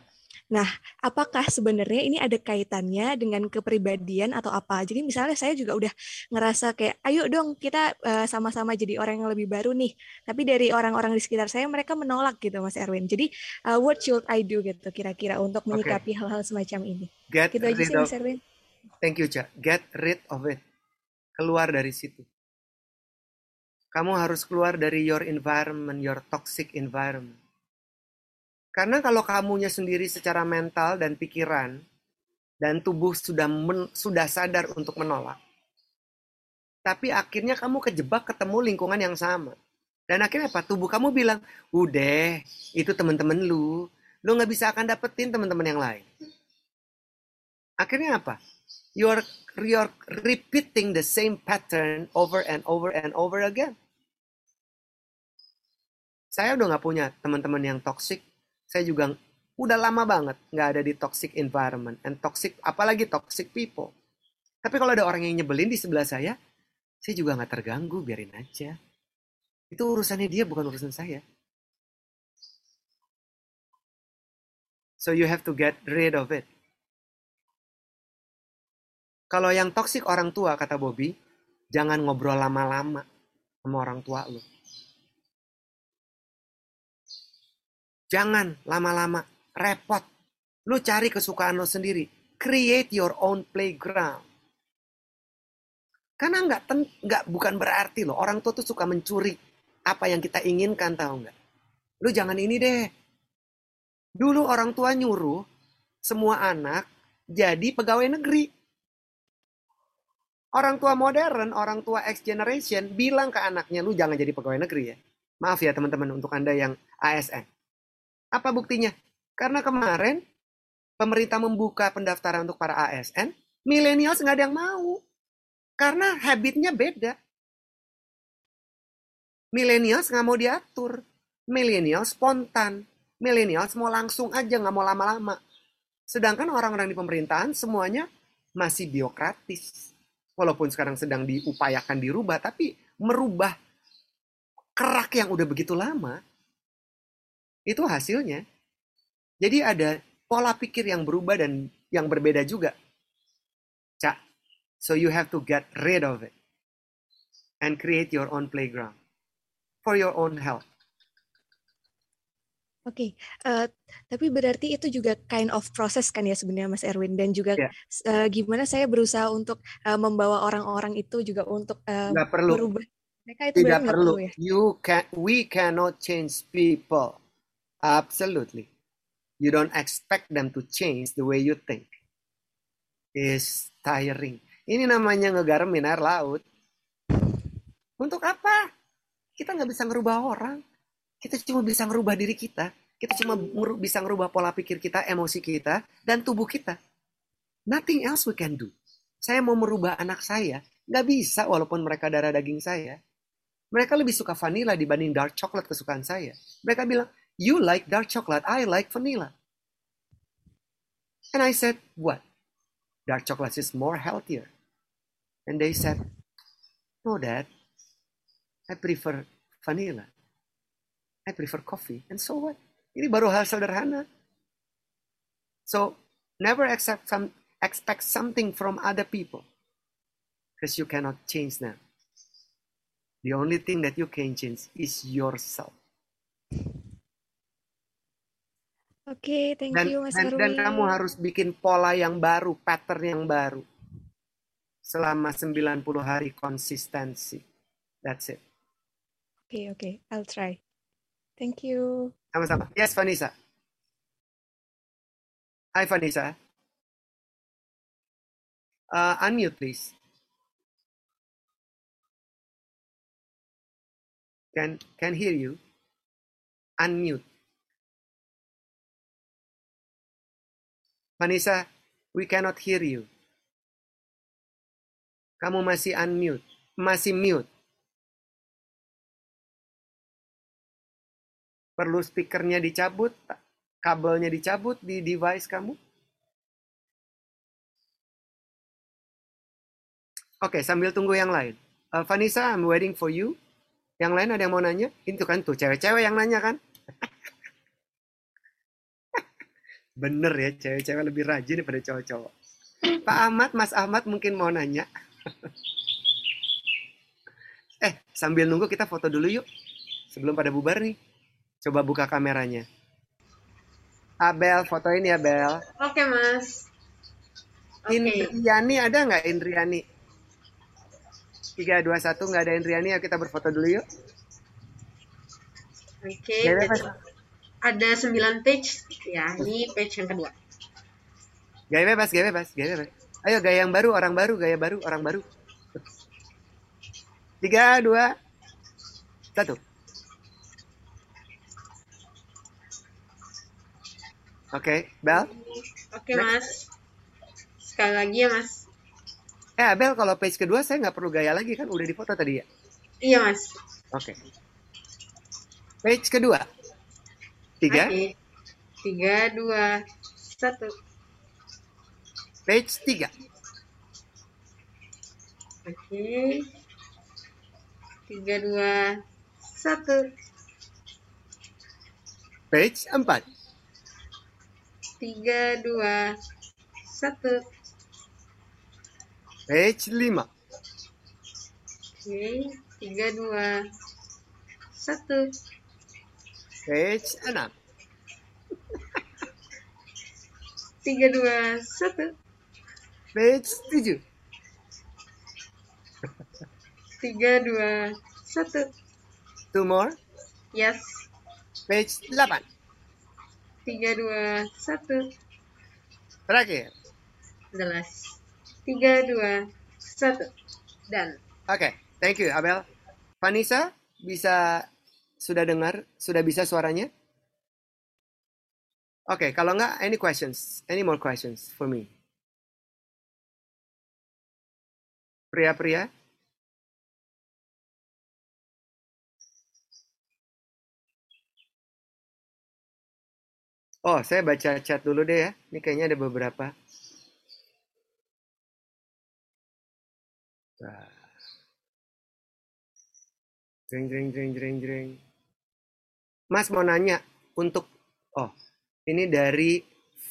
Nah, apakah sebenarnya ini ada kaitannya dengan kepribadian atau apa? Jadi misalnya saya juga udah ngerasa kayak, ayo dong kita eh, sama-sama jadi orang yang lebih baru nih. Tapi dari orang-orang di sekitar saya mereka menolak gitu, Mas Erwin. Jadi eh, what should I do gitu kira-kira untuk menyikapi hal-hal semacam ini? Get Gitu aja rid sih, of. Mas Erwin. Thank you, Ca. Get rid of it. Keluar dari situ. Kamu harus keluar dari your environment, your toxic environment. Karena kalau kamunya sendiri secara mental dan pikiran dan tubuh sudah men- sudah sadar untuk menolak, tapi akhirnya kamu kejebak ketemu lingkungan yang sama. Dan akhirnya apa? Tubuh kamu bilang, udah, itu teman-teman lu. Lu nggak bisa akan dapetin teman-teman yang lain. Akhirnya apa? You're, you're repeating the same pattern over and over and over again. Saya udah nggak punya teman-teman yang toxic. Saya juga udah lama banget nggak ada di toxic environment and toxic, apalagi toxic people. Tapi kalau ada orang yang nyebelin di sebelah saya, saya juga nggak terganggu, biarin aja. Itu urusannya dia, bukan urusan saya. So you have to get rid of it. Kalau yang toksik orang tua, kata Bobby, jangan ngobrol lama-lama sama orang tua lu. Jangan lama-lama, repot. Lu cari kesukaan lu sendiri. Create your own playground. Karena nggak nggak bukan berarti loh orang tua tuh suka mencuri apa yang kita inginkan tahu nggak? Lu jangan ini deh. Dulu orang tua nyuruh semua anak jadi pegawai negeri. Orang tua modern, orang tua X generation bilang ke anaknya, lu jangan jadi pegawai negeri ya. Maaf ya teman-teman untuk Anda yang ASN. Apa buktinya? Karena kemarin pemerintah membuka pendaftaran untuk para ASN, milenials nggak ada yang mau. Karena habitnya beda. Milenials nggak mau diatur. Milenials spontan. Milenials mau langsung aja, nggak mau lama-lama. Sedangkan orang-orang di pemerintahan semuanya masih biokratis. Walaupun sekarang sedang diupayakan dirubah, tapi merubah kerak yang udah begitu lama, itu hasilnya. Jadi ada pola pikir yang berubah dan yang berbeda juga. Cak, so you have to get rid of it and create your own playground for your own health. Oke, eh, tapi berarti itu juga kind of proses kan ya sebenarnya Mas Erwin dan juga Ya. eh, gimana saya berusaha untuk eh, membawa orang-orang itu juga untuk Nggak perlu. berubah. Mereka itu Tidak perlu. perlu ya. You can, we cannot change people. Absolutely. You don't expect them to change the way you think. Is tiring. Ini namanya ngegaremin air laut. Untuk apa? Kita nggak bisa ngerubah orang. Kita cuma bisa ngerubah diri kita. Kita cuma bisa ngerubah pola pikir kita, emosi kita, dan tubuh kita. Nothing else we can do. Saya mau merubah anak saya, nggak bisa walaupun mereka darah daging saya. Mereka lebih suka vanilla dibanding dark chocolate kesukaan saya. Mereka bilang, you like dark chocolate, I like vanilla. And I said, what? Dark chocolate is more healthier. And they said, no dad, I prefer vanilla. I prefer coffee. And so what? Ini baru hal sederhana. So, never accept some, expect something from other people. Because you cannot change them. The only thing that you can change is yourself. Oke, thank Dan, you Mas dan, dan kamu harus bikin pola yang baru, pattern yang baru. Selama 90 hari konsistensi. That's it. Oke, oke, I'll try. Thank you. Sama-sama. Yes, Vanessa. Hai, Vanessa. Uh, unmute, please. Can can hear you. Unmute. Vanessa, we cannot hear you. Kamu masih unmute, masih mute. Perlu speakernya dicabut, kabelnya dicabut di device kamu? Oke, sambil tunggu yang lain. Uh, Vanessa, I'm waiting for you. Yang lain ada yang mau nanya? Itu kan tuh cewek-cewek yang nanya kan? Bener ya, cewek-cewek lebih rajin daripada cowok-cowok. Pak Ahmad, Mas Ahmad mungkin mau nanya. eh, sambil nunggu kita foto dulu yuk. Sebelum pada bubar nih. Coba buka kameranya. Abel, fotoin ya, Bel. Oke, Mas. Oke. Indriani ada nggak Indriani? 3, 2, 1 nggak ada Indriani, ya kita berfoto dulu yuk. Oke, Mas. Ada 9 page. Ya, ini page yang kedua. Gaya bebas, gaya bebas, gaya bebas. Ayo gaya yang baru, orang baru, gaya baru, orang baru. Tiga, dua, satu. Oke, Bel. Oke, Mas. Sekali lagi ya, Mas. Eh, Bel, kalau page kedua saya nggak perlu gaya lagi kan, udah difoto tadi ya. Iya, Mas. Oke. Page kedua. Tiga. Oke. Tiga, dua, satu. Page tiga. Oke. Tiga, dua, satu. Page empat. Tiga, dua, satu. Page lima. Oke. Tiga, dua, satu. Page enam. Tiga, dua, satu. Page tujuh. Tiga, dua, satu. Two more. Yes. Page delapan. Tiga, dua, satu. Terakhir. Jelas. Tiga, dua, satu. Dan. Oke, thank you Abel. Vanessa, bisa sudah dengar, sudah bisa suaranya? Oke, kalau nggak, any questions? Any more questions for me? Pria-pria? Oh, saya baca chat dulu deh ya. Ini kayaknya ada beberapa. Nah. Jreng, jreng, jreng, jreng, jreng. Mas mau nanya untuk, oh, ini dari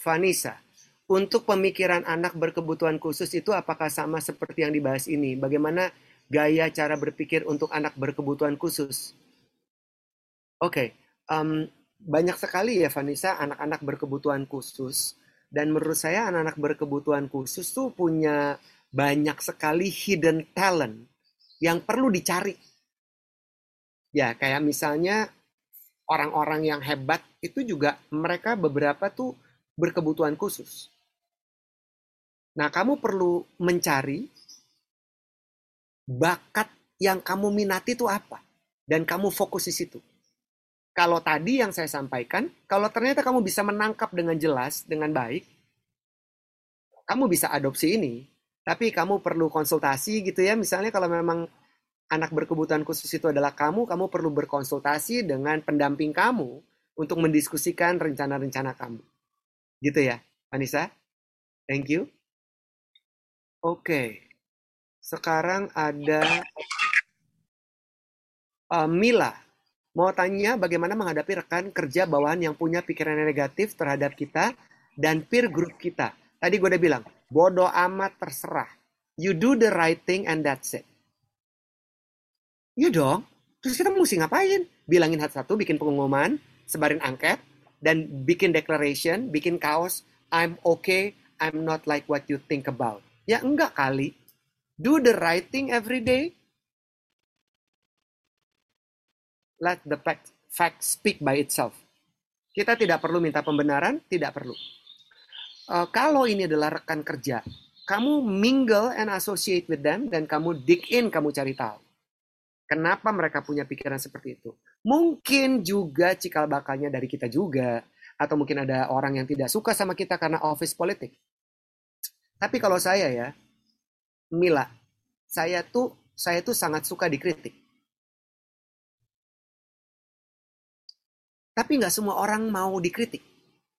Vanessa. Untuk pemikiran anak berkebutuhan khusus itu apakah sama seperti yang dibahas ini? Bagaimana gaya cara berpikir untuk anak berkebutuhan khusus? Oke, em, banyak sekali ya Vanessa anak-anak berkebutuhan khusus. Dan menurut saya anak-anak berkebutuhan khusus tuh punya banyak sekali hidden talent yang perlu dicari. Ya, kayak misalnya orang-orang yang hebat itu juga mereka beberapa tuh berkebutuhan khusus. Nah, kamu perlu mencari bakat yang kamu minati itu apa dan kamu fokus di situ. Kalau tadi yang saya sampaikan, kalau ternyata kamu bisa menangkap dengan jelas, dengan baik, kamu bisa adopsi ini. Tapi kamu perlu konsultasi gitu ya. Misalnya kalau memang anak berkebutuhan khusus itu adalah kamu, kamu perlu berkonsultasi dengan pendamping kamu untuk mendiskusikan rencana-rencana kamu. Gitu ya, Anissa? Thank you. Oke. Sekarang ada uh, Mila. Mau tanya bagaimana menghadapi rekan kerja bawahan yang punya pikiran negatif terhadap kita dan peer group kita. Tadi gue udah bilang, bodoh amat terserah. You do the right thing and that's it. Iya dong. Terus kita mesti ngapain? Bilangin satu-satu, bikin pengumuman, sebarin angket, dan bikin declaration, bikin kaos, I'm okay, I'm not like what you think about. Ya enggak kali. Do the right thing every day. Let the fact, fact speak by itself. Kita tidak perlu minta pembenaran, tidak perlu. Uh, kalau ini adalah rekan kerja kamu mingle and associate with them dan kamu dig in, kamu cari tahu. Kenapa mereka punya pikiran seperti itu? Mungkin juga cikal bakalnya dari kita juga. Atau mungkin ada orang yang tidak suka sama kita karena office politik. Tapi kalau saya ya, Mila, saya tuh saya tuh sangat suka dikritik. Tapi nggak semua orang mau dikritik.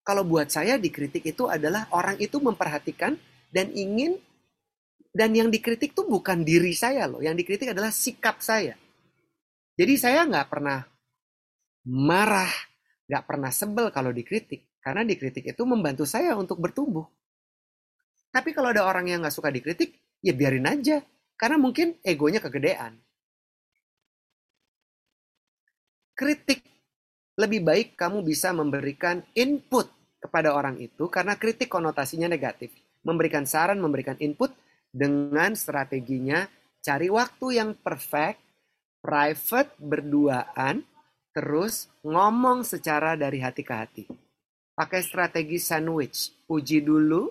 Kalau buat saya dikritik itu adalah orang itu memperhatikan dan ingin dan yang dikritik tuh bukan diri saya loh, yang dikritik adalah sikap saya. Jadi saya nggak pernah marah, nggak pernah sebel kalau dikritik, karena dikritik itu membantu saya untuk bertumbuh. Tapi kalau ada orang yang nggak suka dikritik, ya biarin aja, karena mungkin egonya kegedean. Kritik lebih baik kamu bisa memberikan input kepada orang itu karena kritik konotasinya negatif memberikan saran, memberikan input dengan strateginya cari waktu yang perfect, private berduaan, terus ngomong secara dari hati ke hati. Pakai strategi sandwich, puji dulu,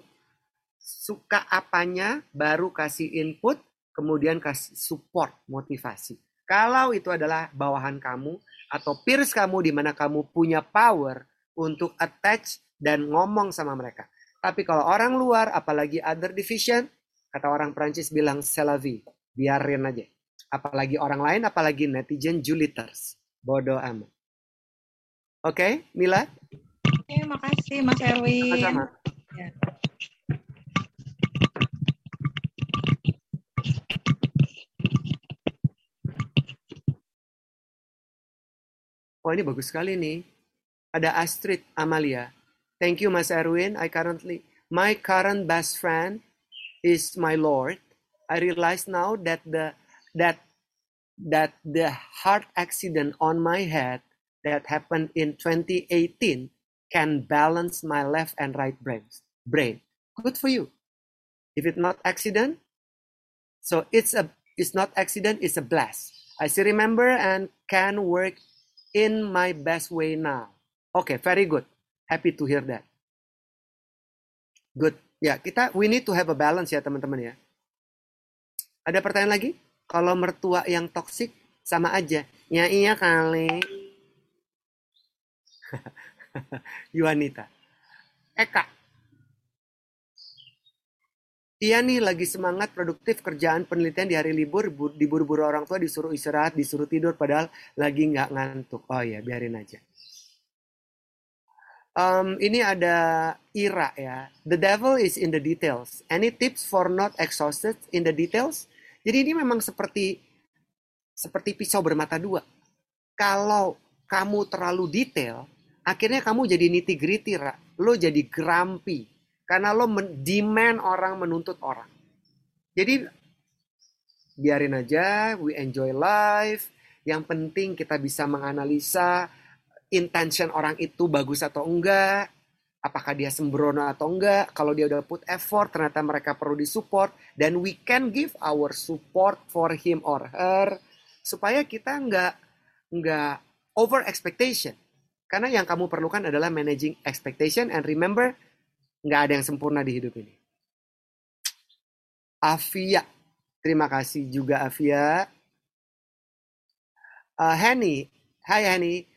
suka apanya, baru kasih input, kemudian kasih support, motivasi. Kalau itu adalah bawahan kamu atau peers kamu di mana kamu punya power untuk attach dan ngomong sama mereka. Tapi kalau orang luar, apalagi other division, kata orang Prancis bilang selavi, biarin aja. Apalagi orang lain, apalagi netizen juliters. Bodoh amat. Oke, okay, Mila? Oke, makasih Mas Erwin. Sama-sama. Ya. Oh ini bagus sekali nih. Ada Astrid Amalia. Thank you, Mas Erwin. I currently, my current best friend is my Lord. I realize now that the that that the heart accident on my head that happened in 2018 can balance my left and right brains. Brain. Good for you. If it's not accident, so it's a it's not accident, it's a blast. I still remember and can work in my best way now. Okay, very good. Happy to hear that. Good. Ya, kita we need to have a balance ya teman-teman ya. Ada pertanyaan lagi? Kalau mertua yang toksik sama aja. Ya iya kali. Yuanita. Eka. Iya nih lagi semangat produktif kerjaan penelitian di hari libur diburu-buru orang tua disuruh istirahat disuruh tidur padahal lagi nggak ngantuk. Oh ya biarin aja. Um, ini ada Ira ya. The devil is in the details. Any tips for not exhausted in the details? Jadi ini memang seperti seperti pisau bermata dua. Kalau kamu terlalu detail, akhirnya kamu jadi nitty gritty, Ra. Lo jadi grumpy. Karena lo demand orang menuntut orang. Jadi biarin aja, we enjoy life. Yang penting kita bisa menganalisa intention orang itu bagus atau enggak, apakah dia sembrono atau enggak, kalau dia udah put effort, ternyata mereka perlu disupport, dan we can give our support for him or her, supaya kita enggak, enggak over expectation. Karena yang kamu perlukan adalah managing expectation, and remember, enggak ada yang sempurna di hidup ini. Afia, terima kasih juga Afia. Uh, Henny, hai Henny,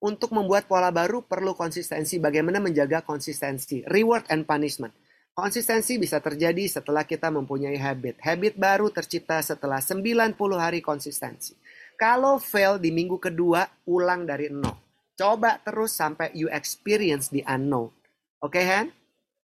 untuk membuat pola baru perlu konsistensi. Bagaimana menjaga konsistensi? Reward and punishment. Konsistensi bisa terjadi setelah kita mempunyai habit. Habit baru tercipta setelah 90 hari konsistensi. Kalau fail di minggu kedua, ulang dari nol. Coba terus sampai you experience the unknown. Oke, okay, Hen?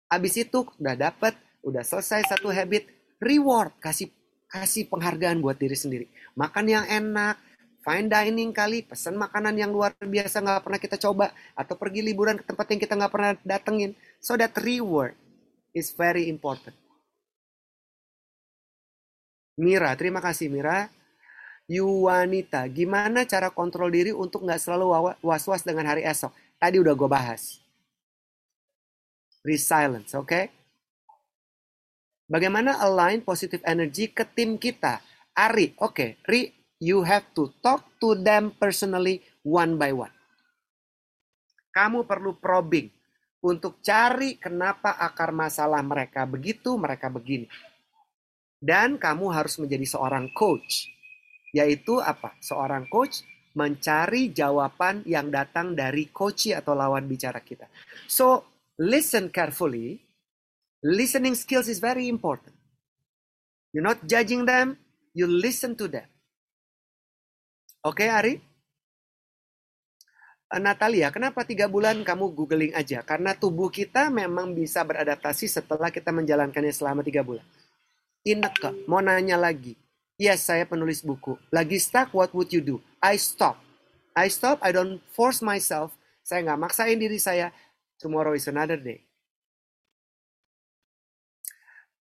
Abis itu udah dapet, udah selesai satu habit, reward, kasih kasih penghargaan buat diri sendiri. Makan yang enak, fine dining kali, pesan makanan yang luar biasa nggak pernah kita coba, atau pergi liburan ke tempat yang kita nggak pernah datengin. So that reward is very important. Mira, terima kasih Mira. Yuwanita, gimana cara kontrol diri untuk nggak selalu was-was dengan hari esok? Tadi udah gue bahas. Resilience, oke? Okay? Bagaimana align positive energy ke tim kita? Ari, oke. Okay. Ri, you have to talk to them personally one by one. Kamu perlu probing. untuk cari kenapa akar masalah mereka begitu, mereka begini. Dan kamu harus menjadi seorang coach. Yaitu apa? Seorang coach mencari jawaban yang datang dari coach atau lawan bicara kita. So, listen carefully. Listening skills is very important. You're not judging them, you listen to them. Oke, Ari? Eh, Natalia, kenapa tiga bulan kamu googling aja? Karena tubuh kita memang bisa beradaptasi setelah kita menjalankannya selama tiga bulan. Ineke, mau nanya lagi. Yes, saya penulis buku. Lagi stuck, what would you do? I stop. I stop, I don't force myself. Saya nggak maksain diri saya. Tomorrow is another day.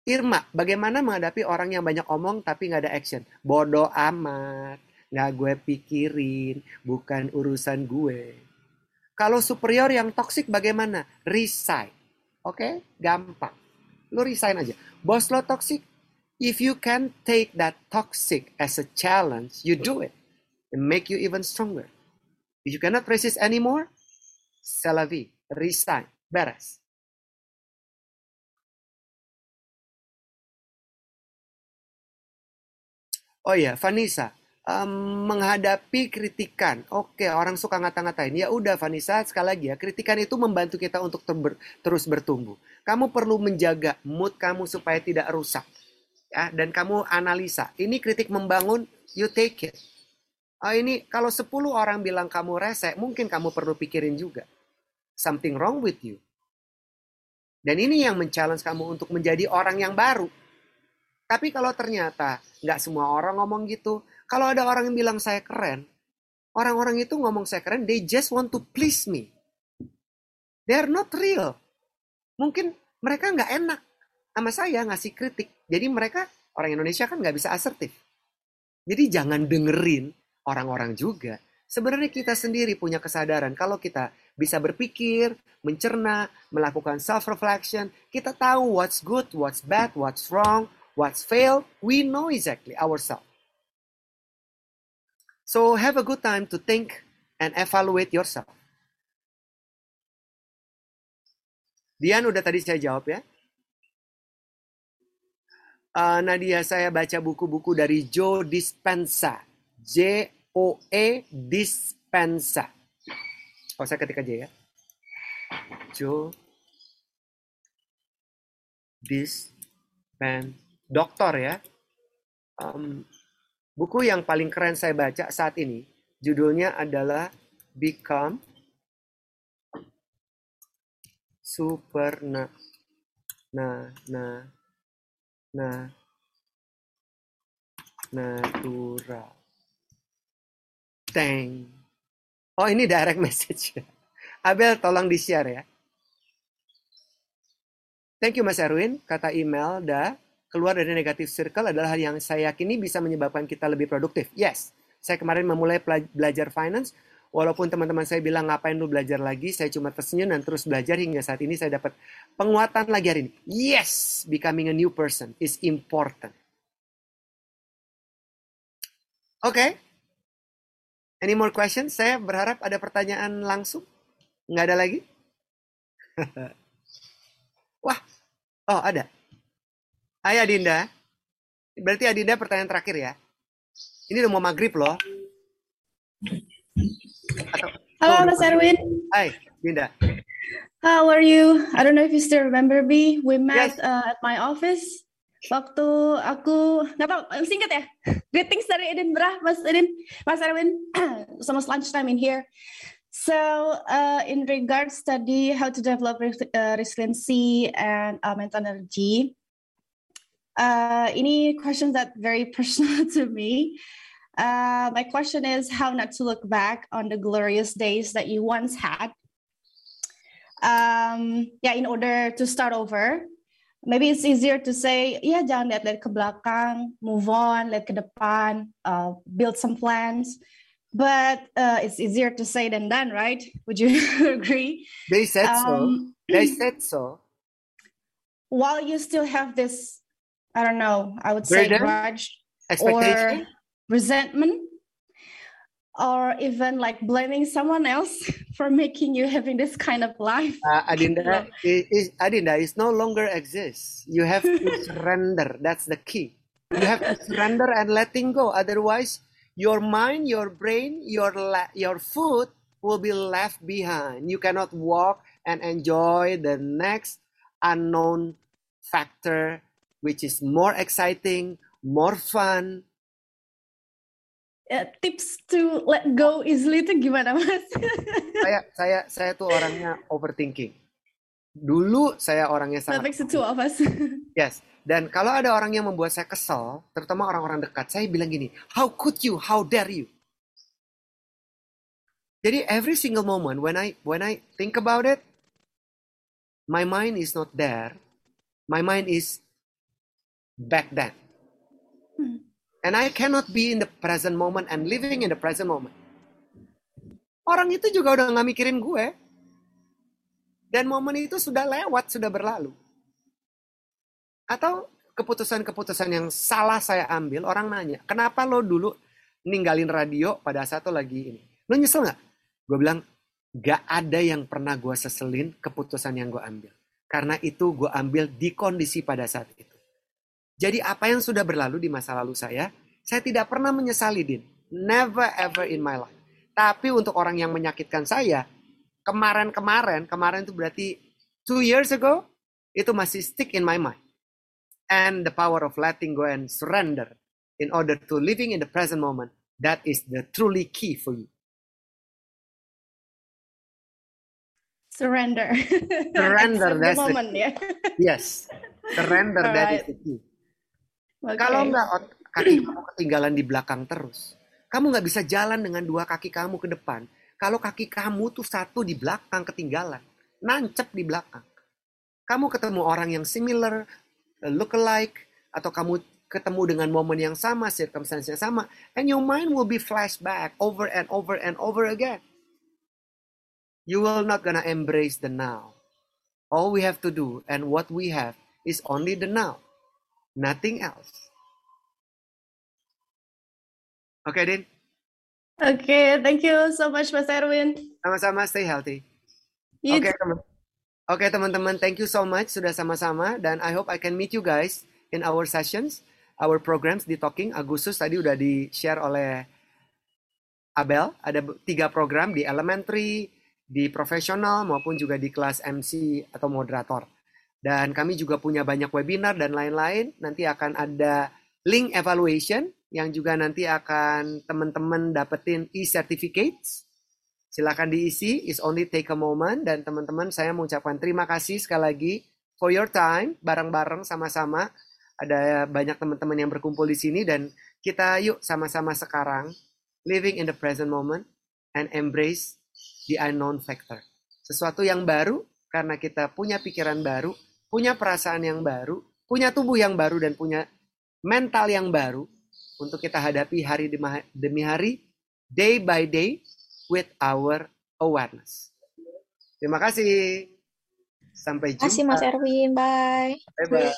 Irma, bagaimana menghadapi orang yang banyak omong tapi nggak ada action? Bodoh amat nggak gue pikirin, bukan urusan gue. Kalau superior yang toxic bagaimana? Resign. Oke, okay? gampang. Lu resign aja. Bos lo toxic, if you can take that toxic as a challenge, you do it. It make you even stronger. If you cannot resist anymore, c'est la vie. Resign. Beres. Oh iya, Vanessa, um, menghadapi kritikan. Oke, orang suka ngata-ngatain. Ya udah Vanessa, sekali lagi ya, kritikan itu membantu kita untuk ter terus bertumbuh. Kamu perlu menjaga mood kamu supaya tidak rusak. Ya, dan kamu analisa. Ini kritik membangun, you take it. Oh, ini kalau 10 orang bilang kamu rese, mungkin kamu perlu pikirin juga. Something wrong with you. Dan ini yang men-challenge kamu untuk menjadi orang yang baru. Tapi kalau ternyata nggak semua orang ngomong gitu, kalau ada orang yang bilang saya keren, orang-orang itu ngomong saya keren, they just want to please me. They are not real. Mungkin mereka nggak enak sama saya ngasih kritik. Jadi mereka orang Indonesia kan nggak bisa asertif. Jadi jangan dengerin orang-orang juga. Sebenarnya kita sendiri punya kesadaran kalau kita bisa berpikir, mencerna, melakukan self reflection, kita tahu what's good, what's bad, what's wrong, what's failed, we know exactly ourselves. So have a good time to think and evaluate yourself. Dian udah tadi saya jawab ya. Uh, Nadia saya baca buku-buku dari Joe Dispenza. J O E Dispenza. Oh saya ketik aja ya. Joe Dispenza. Doktor ya. Um, Buku yang paling keren saya baca saat ini, judulnya adalah Become Super na na na na natural. Oh ini direct message. Abel tolong di-share ya. Thank you Mas Erwin, kata email dah keluar dari negatif circle adalah hal yang saya yakini bisa menyebabkan kita lebih produktif. Yes, saya kemarin memulai belajar finance, walaupun teman-teman saya bilang ngapain lu belajar lagi, saya cuma tersenyum dan terus belajar hingga saat ini saya dapat penguatan lagi hari ini. Yes, becoming a new person is important. Oke, okay. any more questions? Saya berharap ada pertanyaan langsung. Nggak ada lagi? Wah, oh ada. Hai Adinda. Berarti Adinda pertanyaan terakhir ya. Ini udah mau maghrib loh. Atau, Halo Mas Erwin. Hai Dinda. How are you? I don't know if you still remember me. We met yes. uh, at my office. Waktu aku nggak tahu singkat ya. Greetings dari Edinburgh, Mas Edin, Mas Erwin. Sama lunchtime in here. So, uh, in regards study how to develop uh, resiliency and uh, mental energy, uh, any questions that very personal to me. Uh, my question is how not to look back on the glorious days that you once had. Um, yeah, in order to start over. Maybe it's easier to say, yeah, jangan lihat ke belakang, move on, lihat ke depan, uh, build some plans. But uh, it's easier to say than done, right? Would you agree? They said um, so. They said so. While you still have this I don't know. I would say grudge or resentment. or even like blaming someone else for making you having this kind of life. Uh, Adinda, is, is, Adinda is no longer exists. You have to surrender. That's the key. You have to surrender and letting go. Otherwise, your mind, your brain, your la- your food will be left behind. You cannot walk and enjoy the next unknown factor, which is more exciting, more fun. Uh, tips to let go easily itu gimana mas? Saya saya saya tuh orangnya overthinking. Dulu saya orangnya That sangat makes the two of us. Yes. Dan kalau ada orang yang membuat saya kesel, terutama orang-orang dekat, saya bilang gini, how could you, how dare you? Jadi every single moment when I when I think about it, my mind is not there. My mind is back then. And I cannot be in the present moment and living in the present moment. Orang itu juga udah nggak mikirin gue. Dan momen itu sudah lewat, sudah berlalu. Atau keputusan-keputusan yang salah saya ambil, orang nanya, kenapa lo dulu ninggalin radio pada saat lo lagi ini? Lo nyesel nggak? Gue bilang, gak ada yang pernah gue seselin keputusan yang gue ambil. Karena itu gue ambil di kondisi pada saat itu. Jadi apa yang sudah berlalu di masa lalu saya, saya tidak pernah menyesali, Din. Never ever in my life. Tapi untuk orang yang menyakitkan saya, kemarin-kemarin, kemarin itu berarti two years ago, itu masih stick in my mind. And the power of letting go and surrender in order to living in the present moment, that is the truly key for you. Surrender. Surrender, the that's the moment ya. Yes, surrender that is the key. Oke. Kalau nggak ot- kaki kamu ketinggalan di belakang terus, kamu nggak bisa jalan dengan dua kaki kamu ke depan. Kalau kaki kamu tuh satu di belakang ketinggalan, nancep di belakang. Kamu ketemu orang yang similar, look alike, atau kamu ketemu dengan momen yang sama, circumstance yang sama, and your mind will be flashback over and over and over again. You will not gonna embrace the now. All we have to do and what we have is only the now, nothing else. Oke, Din. Oke, thank you so much Mas Erwin. Sama-sama stay healthy. Oke, too. teman. Oke, teman-teman, thank you so much sudah sama-sama dan I hope I can meet you guys in our sessions, our programs di Talking Agustus tadi udah di-share oleh Abel. Ada tiga program di elementary, di profesional maupun juga di kelas MC atau moderator. Dan kami juga punya banyak webinar dan lain-lain. Nanti akan ada link evaluation yang juga nanti akan teman-teman dapetin e-certificates. Silakan diisi, is only take a moment. Dan teman-teman saya mengucapkan terima kasih sekali lagi for your time, bareng-bareng sama-sama. Ada banyak teman-teman yang berkumpul di sini dan kita yuk sama-sama sekarang living in the present moment and embrace the unknown factor. Sesuatu yang baru karena kita punya pikiran baru, punya perasaan yang baru, punya tubuh yang baru dan punya mental yang baru untuk kita hadapi hari demi- hari, day by day with our awareness. Terima kasih. Sampai Terima kasih jumpa. Mas Erwin. Bye. Bye-bye.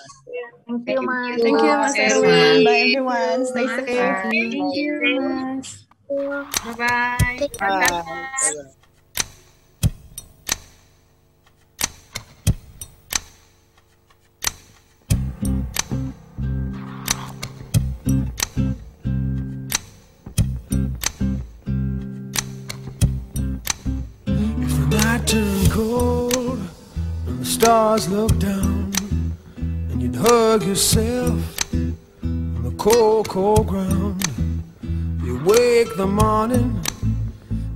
Thank you, Mas. Thank you Mas Erwin. Bye everyone. Stay safe. Thank you Mas. Bye-bye. Bye. If night turned cold and the stars looked down, and you'd hug yourself on the cold, cold ground, you wake the morning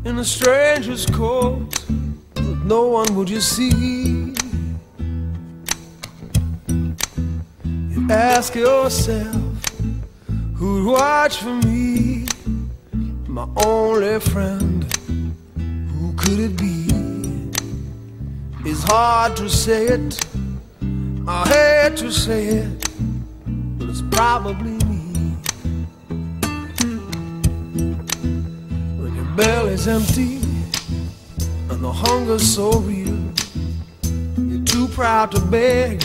in a stranger's coat, with no one would you see. You ask yourself, who'd watch for me, my only friend? Who could it be? It's hard to say it. I hate to say it, but it's probably me. When your belly's empty and the hunger's so real, you're too proud to beg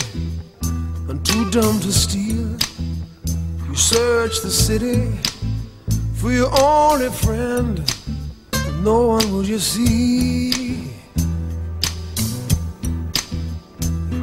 and too dumb to steal. You search the city for your only friend no one will you see?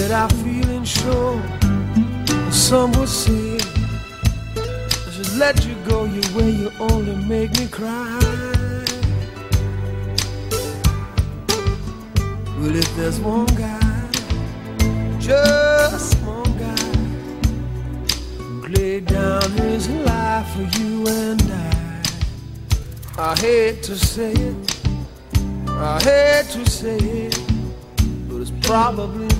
that I feeling sure. Some would say I should let you go your way, you only make me cry. Well, if there's one guy, just one guy, who laid down his life for you and I, I hate to say it, I hate to say it, but it's probably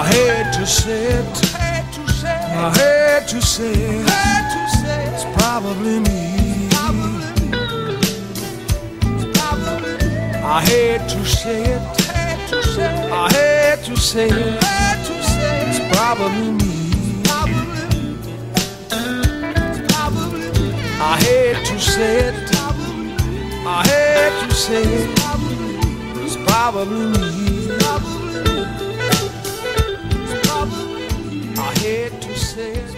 I hate to say it. I hate to say it. It's probably me. I hate to say it. I hate to say it. It's probably me. I hate to say it. I hate to say it. It's probably me. Hate to say it.